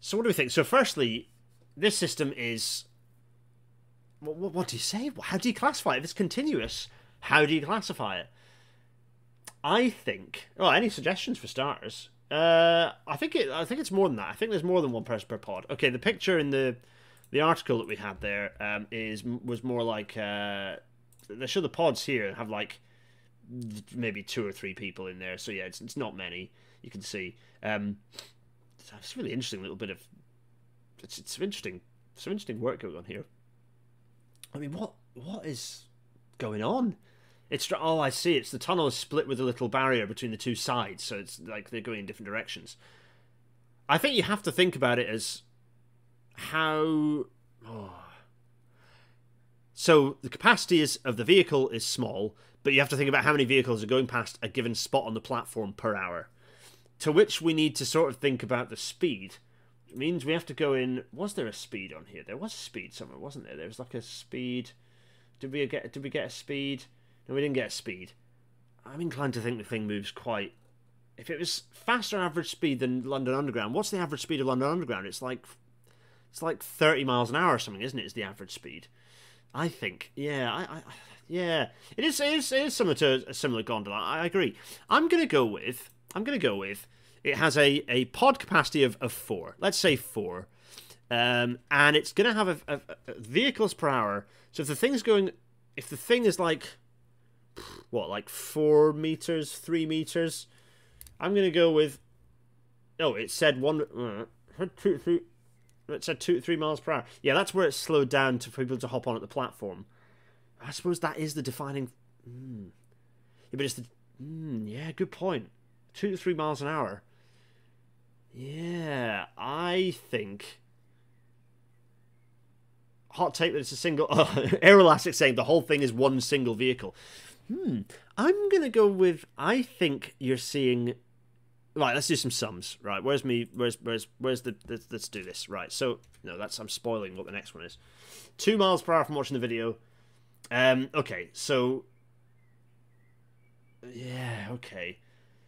Speaker 1: So what do we think? So, firstly, this system is. What, what, do you say? How do you classify it? If it's continuous, how do you classify it? I think. Well, any suggestions for starters? Uh, I think it. I think it's more than that. I think there's more than one person per pod. Okay, the picture in the the article that we had there um, is was more like uh, they show the pods here and have like maybe two or three people in there. So yeah, it's it's not many. You can see. Um, it's really interesting little bit of it's it's interesting some interesting work going on here. I mean, what what is going on? It's oh, I see. It's the tunnel is split with a little barrier between the two sides, so it's like they're going in different directions. I think you have to think about it as how. Oh. So the capacity is of the vehicle is small, but you have to think about how many vehicles are going past a given spot on the platform per hour. To which we need to sort of think about the speed. It means we have to go in. Was there a speed on here? There was a speed somewhere, wasn't there? There was like a speed. Did we get? Did we get a speed? We didn't get speed. I'm inclined to think the thing moves quite. If it was faster average speed than London Underground, what's the average speed of London Underground? It's like, it's like 30 miles an hour or something, isn't it? Is the average speed? I think. Yeah, I, I yeah, it is, it is. It is similar to a similar gondola. I agree. I'm gonna go with. I'm gonna go with. It has a, a pod capacity of, of four. Let's say four. Um, and it's to have a, a, a, vehicles per hour. So if the thing's going, if the thing is like what, like four meters, three meters. I'm gonna go with. Oh, it said one. Uh, it said two three miles per hour. Yeah, that's where it slowed down to for people to hop on at the platform. I suppose that is the defining. Mm. Yeah, but it's the. Mm, yeah, good point. Two to three miles an hour. Yeah, I think. Hot take that it's a single. Oh, Aeroelastic saying the whole thing is one single vehicle. Hmm. I'm gonna go with. I think you're seeing. Right. Let's do some sums. Right. Where's me? Where's where's where's the? Let's, let's do this. Right. So no, that's I'm spoiling what the next one is. Two miles per hour from watching the video. Um. Okay. So. Yeah. Okay.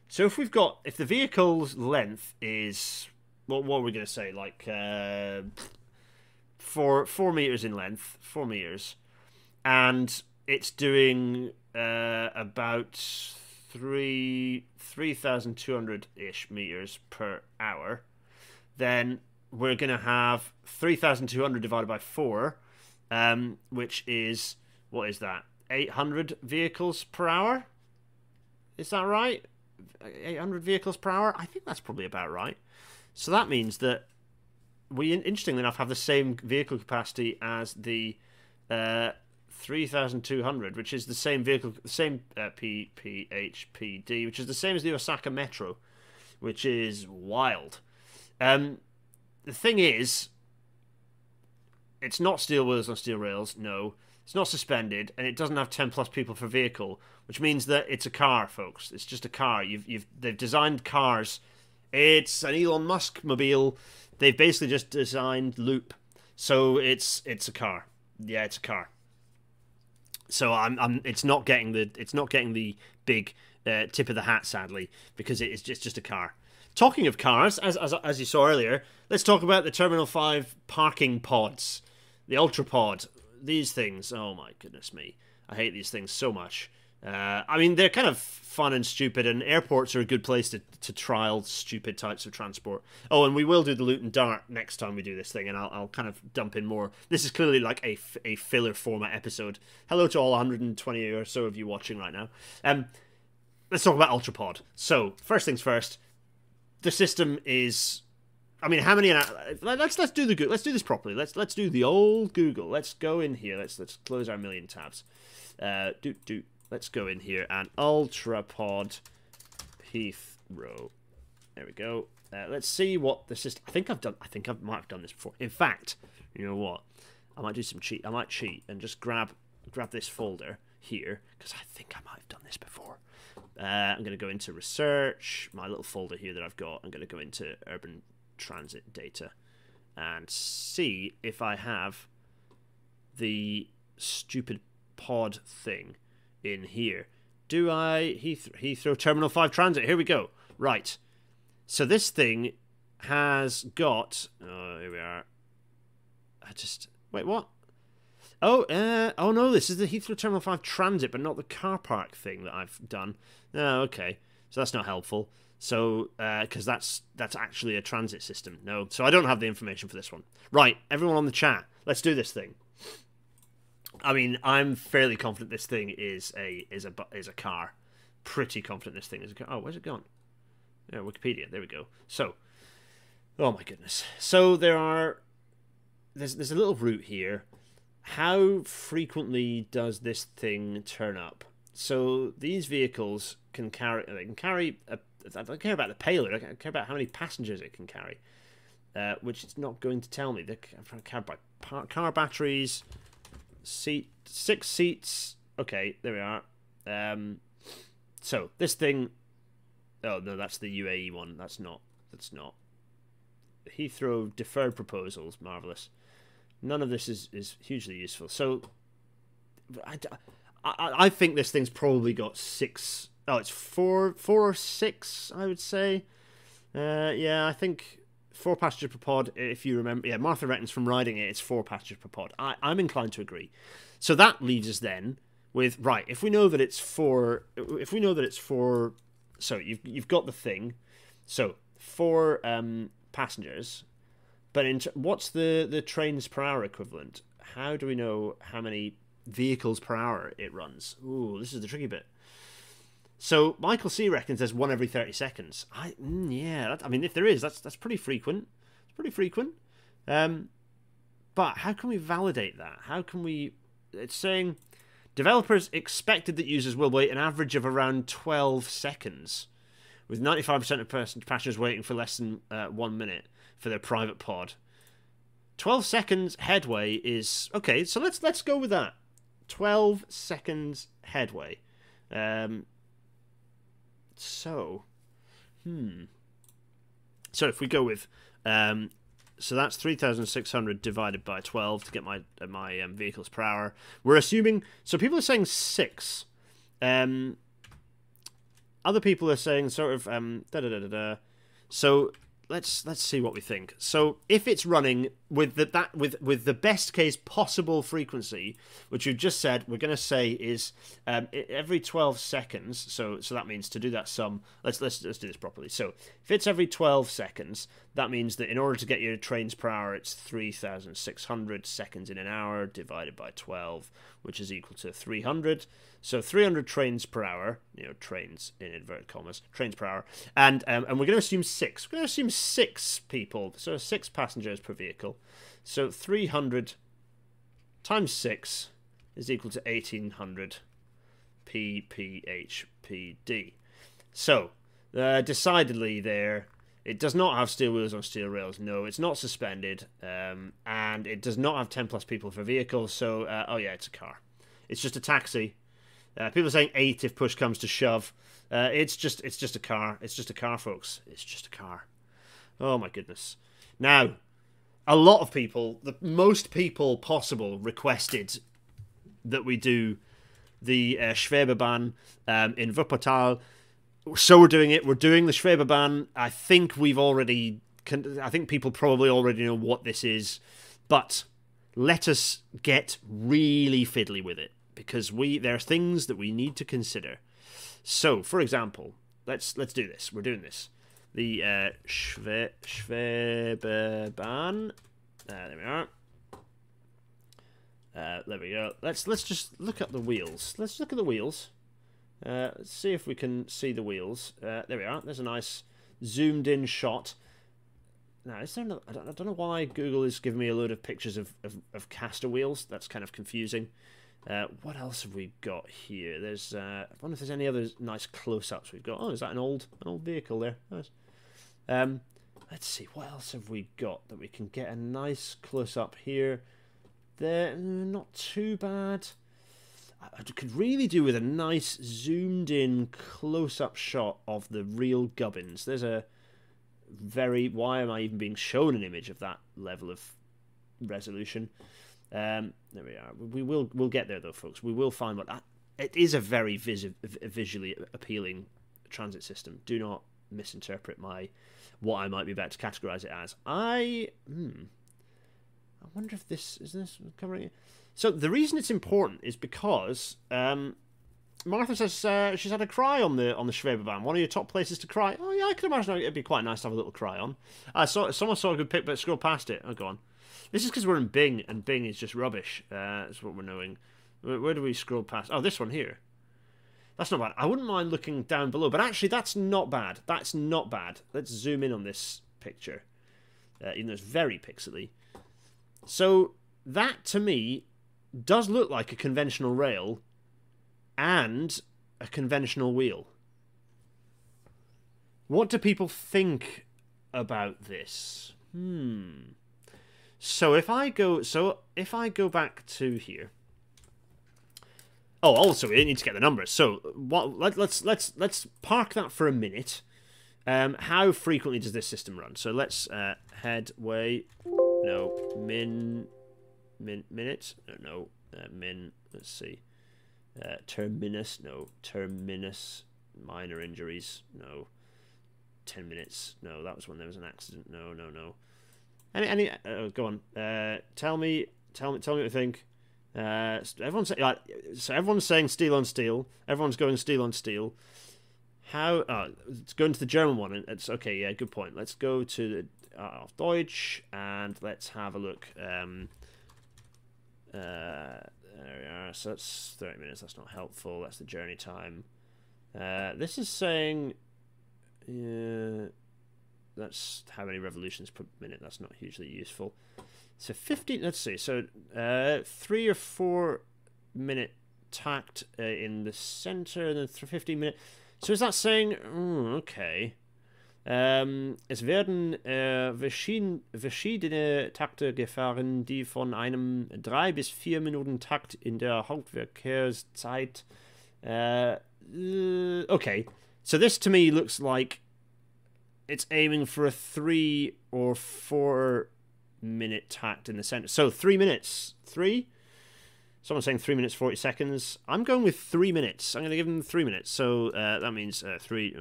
Speaker 1: So if we've got if the vehicle's length is what what are we gonna say like uh, four four meters in length, four meters, and it's doing uh, about three three thousand two hundred ish meters per hour, then we're gonna have three thousand two hundred divided by four, um, which is what is that? Eight hundred vehicles per hour. Is that right? Eight hundred vehicles per hour. I think that's probably about right. So that means that we, interestingly enough, have the same vehicle capacity as the uh, 3200, which is the same vehicle, the same uh, PPHPD, which is the same as the Osaka Metro, which is wild. Um, the thing is, it's not steel wheels on steel rails, no. It's not suspended, and it doesn't have 10 plus people per vehicle, which means that it's a car, folks. It's just a car. You've, you've, they've designed cars. It's an Elon Musk mobile. They've basically just designed Loop. So it's it's a car. Yeah, it's a car. So I'm, I'm it's not getting the it's not getting the big uh, tip of the hat, sadly, because it is just just a car. Talking of cars, as, as as you saw earlier, let's talk about the Terminal Five parking pods, the Ultra Pod. These things, oh my goodness me, I hate these things so much. Uh, I mean, they're kind of fun and stupid, and airports are a good place to, to trial stupid types of transport. Oh, and we will do the Luton Dart next time we do this thing, and I'll, I'll kind of dump in more. This is clearly like a, a filler format episode. Hello to all 120 or so of you watching right now. Um, let's talk about Ultrapod. So, first things first, the system is. I mean, how many? Let's let's do the good. Let's do this properly. Let's let's do the old Google. Let's go in here. Let's let's close our million tabs. Uh, do do Let's go in here and Ultra Ultrapod Heathrow. There we go. Uh, let's see what the system. I think I've done. I think I might have done this before. In fact, you know what? I might do some cheat. I might cheat and just grab grab this folder here because I think I might have done this before. Uh, I'm going to go into research, my little folder here that I've got. I'm going to go into urban transit data and see if I have the stupid pod thing in here. Do I Heathrow, Heathrow Terminal 5 Transit? Here we go. Right. So this thing has got. Oh, here we are. I just. Wait, what? Oh, uh, oh no, this is the Heathrow Terminal 5 Transit, but not the car park thing that I've done. Oh, okay. So that's not helpful. So, because uh, that's that's actually a transit system. No, so I don't have the information for this one. Right, everyone on the chat, let's do this thing. I mean, I'm fairly confident this thing is a is a is a car. Pretty confident this thing is a car. Oh, where's it gone? Yeah, Wikipedia. There we go. So, Oh my goodness. So there are there's there's a little route here. How frequently does this thing turn up? So these vehicles can carry they can carry a, I don't care about the payload. I care about how many passengers it can carry, uh, which it's not going to tell me. They can carry by car batteries, seat six seats. Okay, there we are. Um, so this thing. Oh no, that's the UAE one. That's not. That's not. Heathrow deferred proposals. Marvelous. None of this is, is hugely useful. So, I, I, I think this thing's probably got six. Oh, it's four, four or six, I would say. Uh, yeah, I think four passengers per pod. If you remember, yeah, Martha reckons from riding it, it's four passengers per pod. I, I'm inclined to agree. So that leaves us then with right. If we know that it's four, if we know that it's four, so you've you've got the thing. So four um, passengers, but in what's the the trains per hour equivalent? How do we know how many vehicles per hour it runs? Ooh, this is the tricky bit. So Michael C reckons there's one every thirty seconds. I mm, yeah, that, I mean if there is, that's that's pretty frequent. It's pretty frequent. Um, but how can we validate that? How can we? It's saying developers expected that users will wait an average of around twelve seconds, with ninety five percent of passengers waiting for less than uh, one minute for their private pod. 12 seconds headway is okay so let's let's go with that 12 seconds headway um so hmm. So if we go with um so that's 3600 divided by 12 to get my uh, my um, vehicles per hour. We're assuming so people are saying 6 um other people are saying sort of um da da da da da. So let's let's see what we think. So if it's running with the, that with with the best case possible frequency, which you've just said, we're going to say is um, every 12 seconds. So so that means to do that sum. Let's let's let's do this properly. So if it's every 12 seconds, that means that in order to get your trains per hour, it's 3,600 seconds in an hour divided by 12, which is equal to 300. So 300 trains per hour, you know, trains in inverted commas, trains per hour, and um, and we're going to assume six. We're going to assume six people, so six passengers per vehicle. So 300 times six is equal to 1800 ppHPD. So uh, decidedly there. It does not have steel wheels on steel rails. No, it's not suspended, um, and it does not have ten plus people for vehicles. So, uh, oh yeah, it's a car. It's just a taxi uh, people are saying eight if push comes to shove. Uh, it's just it's just a car. It's just a car, folks. It's just a car. Oh my goodness. Now, a lot of people, the most people possible, requested that we do the uh, um, in Wuppertal. So we're doing it. We're doing the Schwebebahn. I think we've already. I think people probably already know what this is, but let us get really fiddly with it because we there are things that we need to consider. So, for example, let's let's do this. We're doing this. The uh, Schwe. Uh, there we are. Uh, there we go. Let's let's just look at the wheels. Let's look at the wheels. Uh, let's see if we can see the wheels. Uh, there we are. There's a nice zoomed in shot. Now, is there no, I, don't, I don't know why Google is giving me a load of pictures of, of, of caster wheels. That's kind of confusing. Uh, what else have we got here? There's, uh, I wonder if there's any other nice close-ups we've got. Oh, is that an old, an old vehicle there? Nice. Um, let's see, what else have we got that we can get a nice close-up here? There, mm, not too bad. I could really do with a nice zoomed-in close-up shot of the real Gubbins. There's a very. Why am I even being shown an image of that level of resolution? Um, there we are. We will we'll get there though, folks. We will find what that it is a very vis- visually appealing transit system. Do not misinterpret my what I might be about to categorize it as. I hmm. I wonder if this is this covering. So the reason it's important is because um, Martha says uh, she's had a cry on the on the Schwebebahn. One of your top places to cry. Oh yeah, I can imagine it'd be quite nice to have a little cry on. I saw someone saw a good pic, but scroll past it. Oh, go on. This is because we're in Bing, and Bing is just rubbish. Uh, that's what we're knowing. Where, where do we scroll past? Oh, this one here. That's not bad. I wouldn't mind looking down below, but actually, that's not bad. That's not bad. Let's zoom in on this picture. uh, even though it's very pixely. So that to me does look like a conventional rail and a conventional wheel. What do people think about this? Hmm. So if I go, so if I go back to here. Oh, also we need to get the numbers. So what? Let, let's let's let's park that for a minute. Um, how frequently does this system run? So let's uh, headway, no min, min minute, no no uh, min. Let's see, uh, terminus, no terminus. Minor injuries, no. Ten minutes, no. That was when there was an accident. No, no, no. Any, any, uh, go on. Uh, tell me, tell me, tell me what you think. Uh, everyone's like, so everyone's saying steel on steel. Everyone's going steel on steel. How? Oh, let's go into the German one. It's okay. Yeah, good point. Let's go to the uh, Deutsch and let's have a look. Um, uh, there we are. So that's thirty minutes. That's not helpful. That's the journey time. Uh, this is saying, yeah that's how many revolutions per minute. That's not hugely useful. So 15, let's see. So uh, three or four minute takt uh, in the center and then 15 minute. So is that saying, oh, okay. Ähm, es werden äh, verschiedene Takte gefahren, die von einem 3 bis 4 Minuten Takt in der Hauptverkehrszeit. Uh, okay, so this to me looks like it's aiming for a three or four minute takt in the center. So three minutes. Three? Someone's saying three minutes, 40 seconds. I'm going with three minutes. I'm going to give them three minutes. So uh, that means uh, three,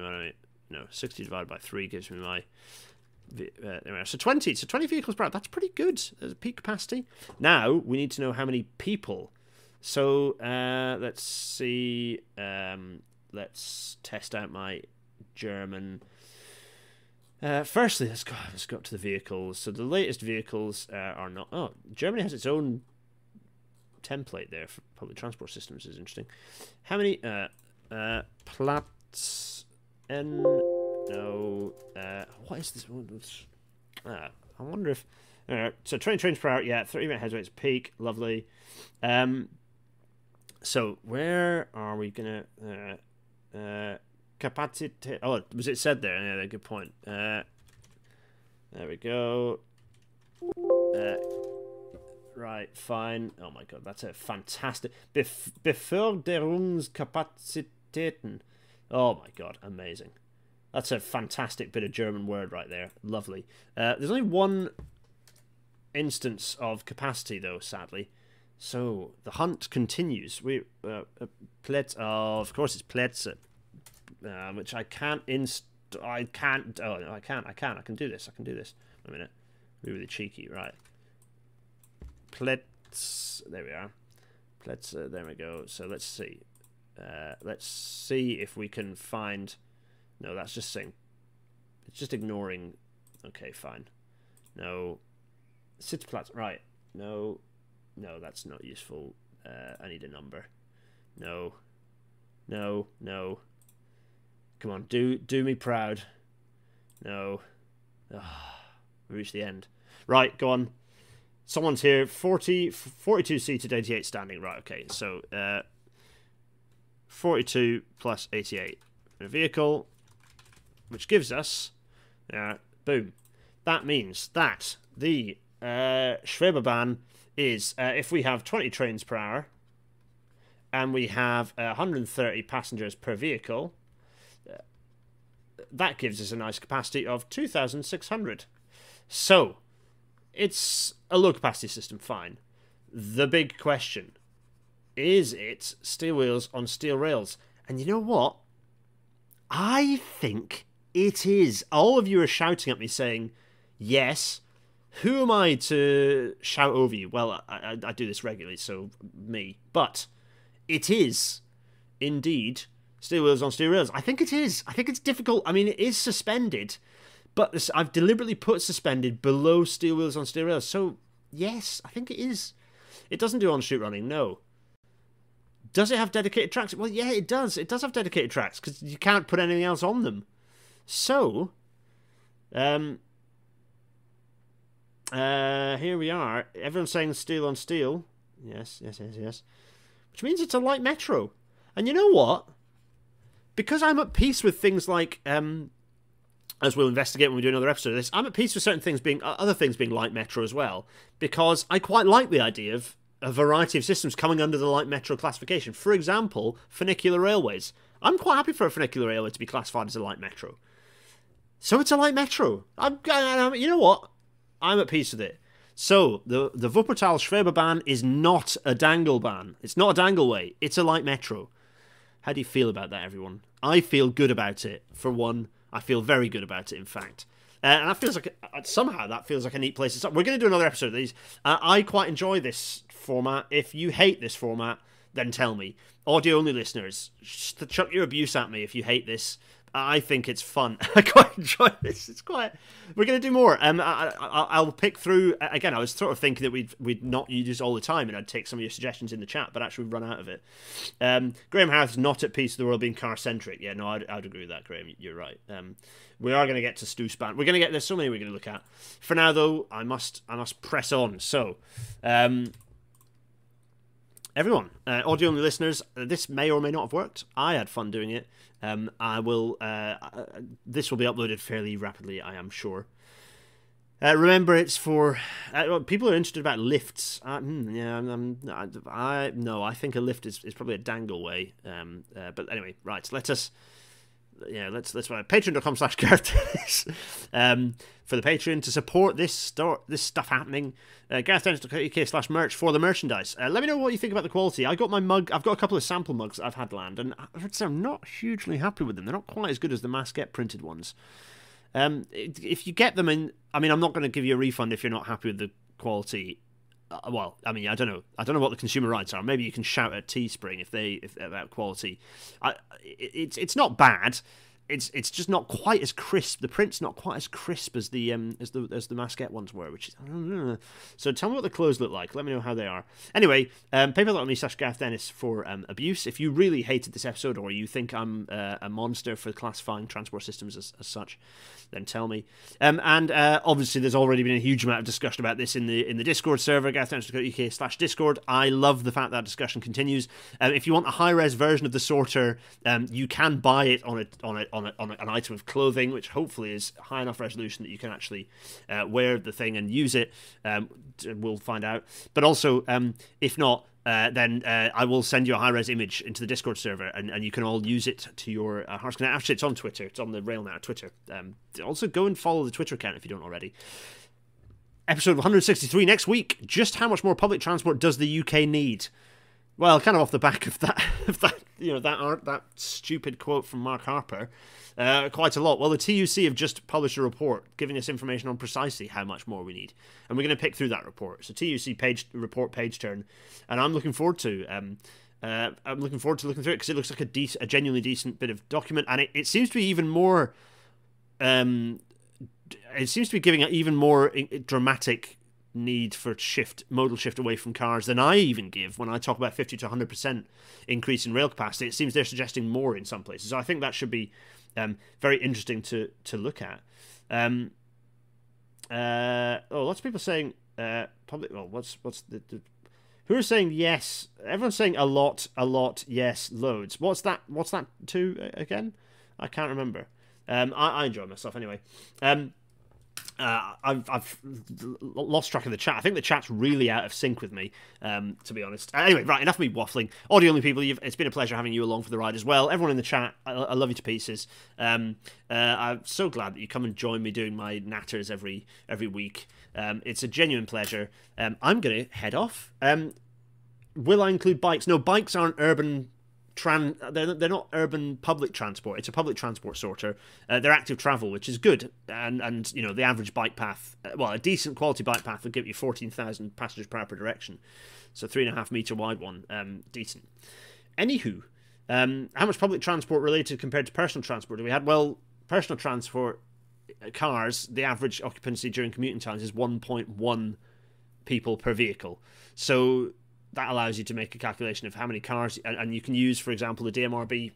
Speaker 1: no, 60 divided by three gives me my. Uh, so 20. So 20 vehicles per hour. That's pretty good a peak capacity. Now we need to know how many people. So uh, let's see. Um, let's test out my German uh, firstly, let's go. Let's go up to the vehicles. So the latest vehicles uh, are not. Oh, Germany has its own template there for public transport systems. Is interesting. How many uh, uh, Platz N? No. Uh, what is this? Uh, I wonder if. Uh, so 20 trains per hour. Yeah, 30 minute heads peak. Lovely. Um. So where are we gonna? Uh, uh, capacity. Oh, was it said there? Yeah, good point. Uh, there we go. Uh, right, fine. Oh my god, that's a fantastic. Bef Beförderungskapazitäten. Oh my god, amazing. That's a fantastic bit of German word right there. Lovely. Uh, there's only one instance of capacity, though, sadly. So the hunt continues. We uh, uh, oh, of course, it's Plätze uh, which I can't inst. I can't. Oh, no, I can't. I can. I can do this. I can do this. A minute. Be really cheeky, right? Let's. There we are. Let's. Uh, there we go. So let's see. Uh, let's see if we can find. No, that's just saying. It's just ignoring. Okay, fine. No. Sit Sitzplatz. Right. No. No, that's not useful. Uh, I need a number. No. No. No. Come on, do do me proud. No. Oh, we reached the end. Right, go on. Someone's here. 40, 42 seated, 88 standing. Right, okay. So, uh, 42 plus 88. A vehicle, which gives us, uh, boom. That means that the uh, Schwebebahn is, uh, if we have 20 trains per hour, and we have uh, 130 passengers per vehicle, that gives us a nice capacity of 2,600. So, it's a low capacity system, fine. The big question is it steel wheels on steel rails? And you know what? I think it is. All of you are shouting at me saying, yes. Who am I to shout over you? Well, I, I, I do this regularly, so me. But it is indeed Steel wheels on steel rails. I think it is. I think it's difficult. I mean, it is suspended, but this, I've deliberately put suspended below steel wheels on steel rails. So yes, I think it is. It doesn't do on street running. No. Does it have dedicated tracks? Well, yeah, it does. It does have dedicated tracks because you can't put anything else on them. So, um, uh, here we are. Everyone's saying steel on steel. Yes, yes, yes, yes. Which means it's a light metro. And you know what? Because I'm at peace with things like, um, as we'll investigate when we do another episode of this, I'm at peace with certain things being, other things being light metro as well. Because I quite like the idea of a variety of systems coming under the light metro classification. For example, funicular railways. I'm quite happy for a funicular railway to be classified as a light metro. So it's a light metro. I'm, I'm you know what? I'm at peace with it. So the the Wuppertal Schwebebahn is not a dangle ban. It's not a dangleway. It's a light metro. How do you feel about that, everyone? I feel good about it. For one, I feel very good about it. In fact, uh, and that feels like uh, somehow that feels like a neat place to start. We're going to do another episode of these. Uh, I quite enjoy this format. If you hate this format, then tell me. Audio only listeners, chuck your abuse at me if you hate this. I think it's fun. I quite enjoy this. It's quite. We're going to do more. Um, I, will pick through again. I was sort of thinking that we'd we'd not use this all the time, and I'd take some of your suggestions in the chat, but actually we've run out of it. Um, Graham Harris not at peace with the world being car centric. Yeah, no, I'd, I'd agree with that, Graham. You're right. Um, we are going to get to Stu Span. We're going to get. There's so many we're going to look at. For now, though, I must I must press on. So, um, everyone, uh, audio only listeners, this may or may not have worked. I had fun doing it. Um, I will. Uh, uh, this will be uploaded fairly rapidly, I am sure. Uh, remember, it's for uh, people are interested about lifts. Uh, mm, yeah, I'm, I, I no, I think a lift is, is probably a dangle way. Um, uh, but anyway, right. Let us yeah, let's let's uh, patreon.com slash Gareth um, for the Patreon to support this store this stuff happening. Uh, GarethDennis.uk slash merch for the merchandise. Uh, let me know what you think about the quality. I got my mug. I've got a couple of sample mugs I've had land, and I'm not hugely happy with them. They're not quite as good as the Masquet printed ones. Um, if you get them in, I mean, I'm not going to give you a refund if you're not happy with the quality. Uh, well, I mean, I don't know. I don't know what the consumer rights are. Maybe you can shout at Teespring if they if about quality. I, it's it's not bad it's it's just not quite as crisp. The print's not quite as crisp as the um as the as the Masquet ones were, which is so. Tell me what the clothes look like. Let me know how they are. Anyway, um, paypal.me slash Gareth Dennis for um, abuse. If you really hated this episode or you think I'm uh, a monster for classifying transport systems as, as such, then tell me. Um, and uh, obviously, there's already been a huge amount of discussion about this in the in the Discord server, GarethDennis.uk slash Discord. I love the fact that discussion continues. Um, if you want a high res version of the sorter, um, you can buy it on a on a on, a, on an item of clothing, which hopefully is high enough resolution that you can actually uh, wear the thing and use it. Um, we'll find out. But also, um, if not, uh, then uh, I will send you a high res image into the Discord server, and, and you can all use it to your uh, Hearts content. Actually, it's on Twitter. It's on the RailNatter Twitter. Um, also, go and follow the Twitter account if you don't already. Episode 163 next week. Just how much more public transport does the UK need? Well, kind of off the back of that, of that you know, that art, that stupid quote from Mark Harper uh, quite a lot. Well, the TUC have just published a report giving us information on precisely how much more we need, and we're going to pick through that report. So TUC page report page turn, and I'm looking forward to. Um, uh, I'm looking forward to looking through it because it looks like a decent, a genuinely decent bit of document, and it, it seems to be even more. Um, it seems to be giving even more dramatic need for shift modal shift away from cars than I even give when I talk about 50 to 100% increase in rail capacity. It seems they're suggesting more in some places. So I think that should be um, very interesting to to look at. Um, uh, oh, lots of people saying uh, public. Well, what's what's the, the who are saying yes? Everyone's saying a lot, a lot, yes, loads. What's that? What's that to again? I can't remember. Um, I, I enjoy myself anyway. Um, uh, I've, I've lost track of the chat. I think the chat's really out of sync with me, um, to be honest. Uh, anyway, right, enough of me waffling. Audio only people, it's been a pleasure having you along for the ride as well. Everyone in the chat, I, I love you to pieces. Um, uh, I'm so glad that you come and join me doing my natters every every week. Um, it's a genuine pleasure. Um, I'm going to head off. Um, will I include bikes? No, bikes aren't urban tran they're, they're not urban public transport. It's a public transport sorter. Uh, they're active travel which is good. And and you know the average bike path uh, well a decent quality bike path would give you 14,000 passengers per hour per direction. So three and a half meter wide one um, decent. Anywho um, how much public transport related compared to personal transport do we had well personal transport uh, cars the average occupancy during commuting times is 1.1 people per vehicle. So that allows you to make a calculation of how many cars, and, and you can use, for example, the DMRB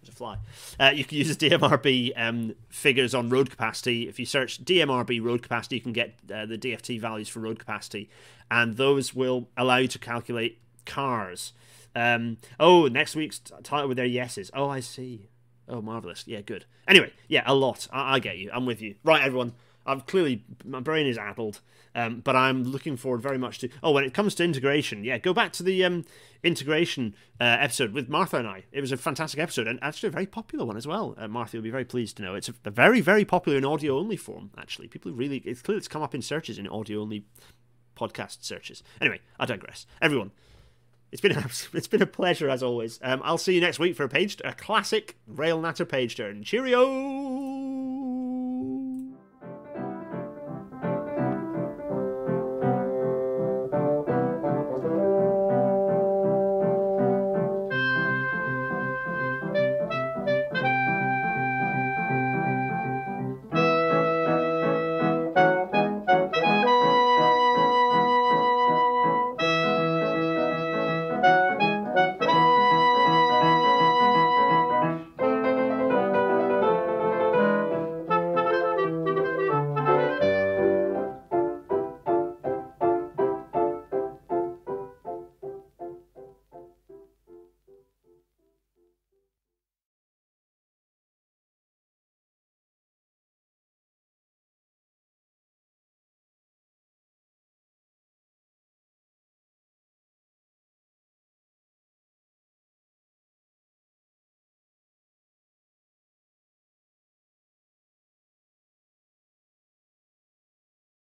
Speaker 1: There's a fly. Uh, you can use the DMRB um, figures on road capacity. If you search DMRB road capacity, you can get uh, the DFT values for road capacity, and those will allow you to calculate cars. Um, oh, next week's title with their yeses. Oh, I see. Oh, marvelous. Yeah, good. Anyway, yeah, a lot. I, I get you. I'm with you. Right, everyone. I've clearly my brain is addled, um, but I'm looking forward very much to. Oh, when it comes to integration, yeah, go back to the um, integration uh, episode with Martha and I. It was a fantastic episode and actually a very popular one as well. Uh, Martha will be very pleased to know it's a, a very very popular in audio only form. Actually, people really it's clear it's come up in searches in audio only podcast searches. Anyway, I digress. Everyone. It's been a, it's been a pleasure as always. Um, I'll see you next week for a page a classic Rail Natter page turn. Cheerio.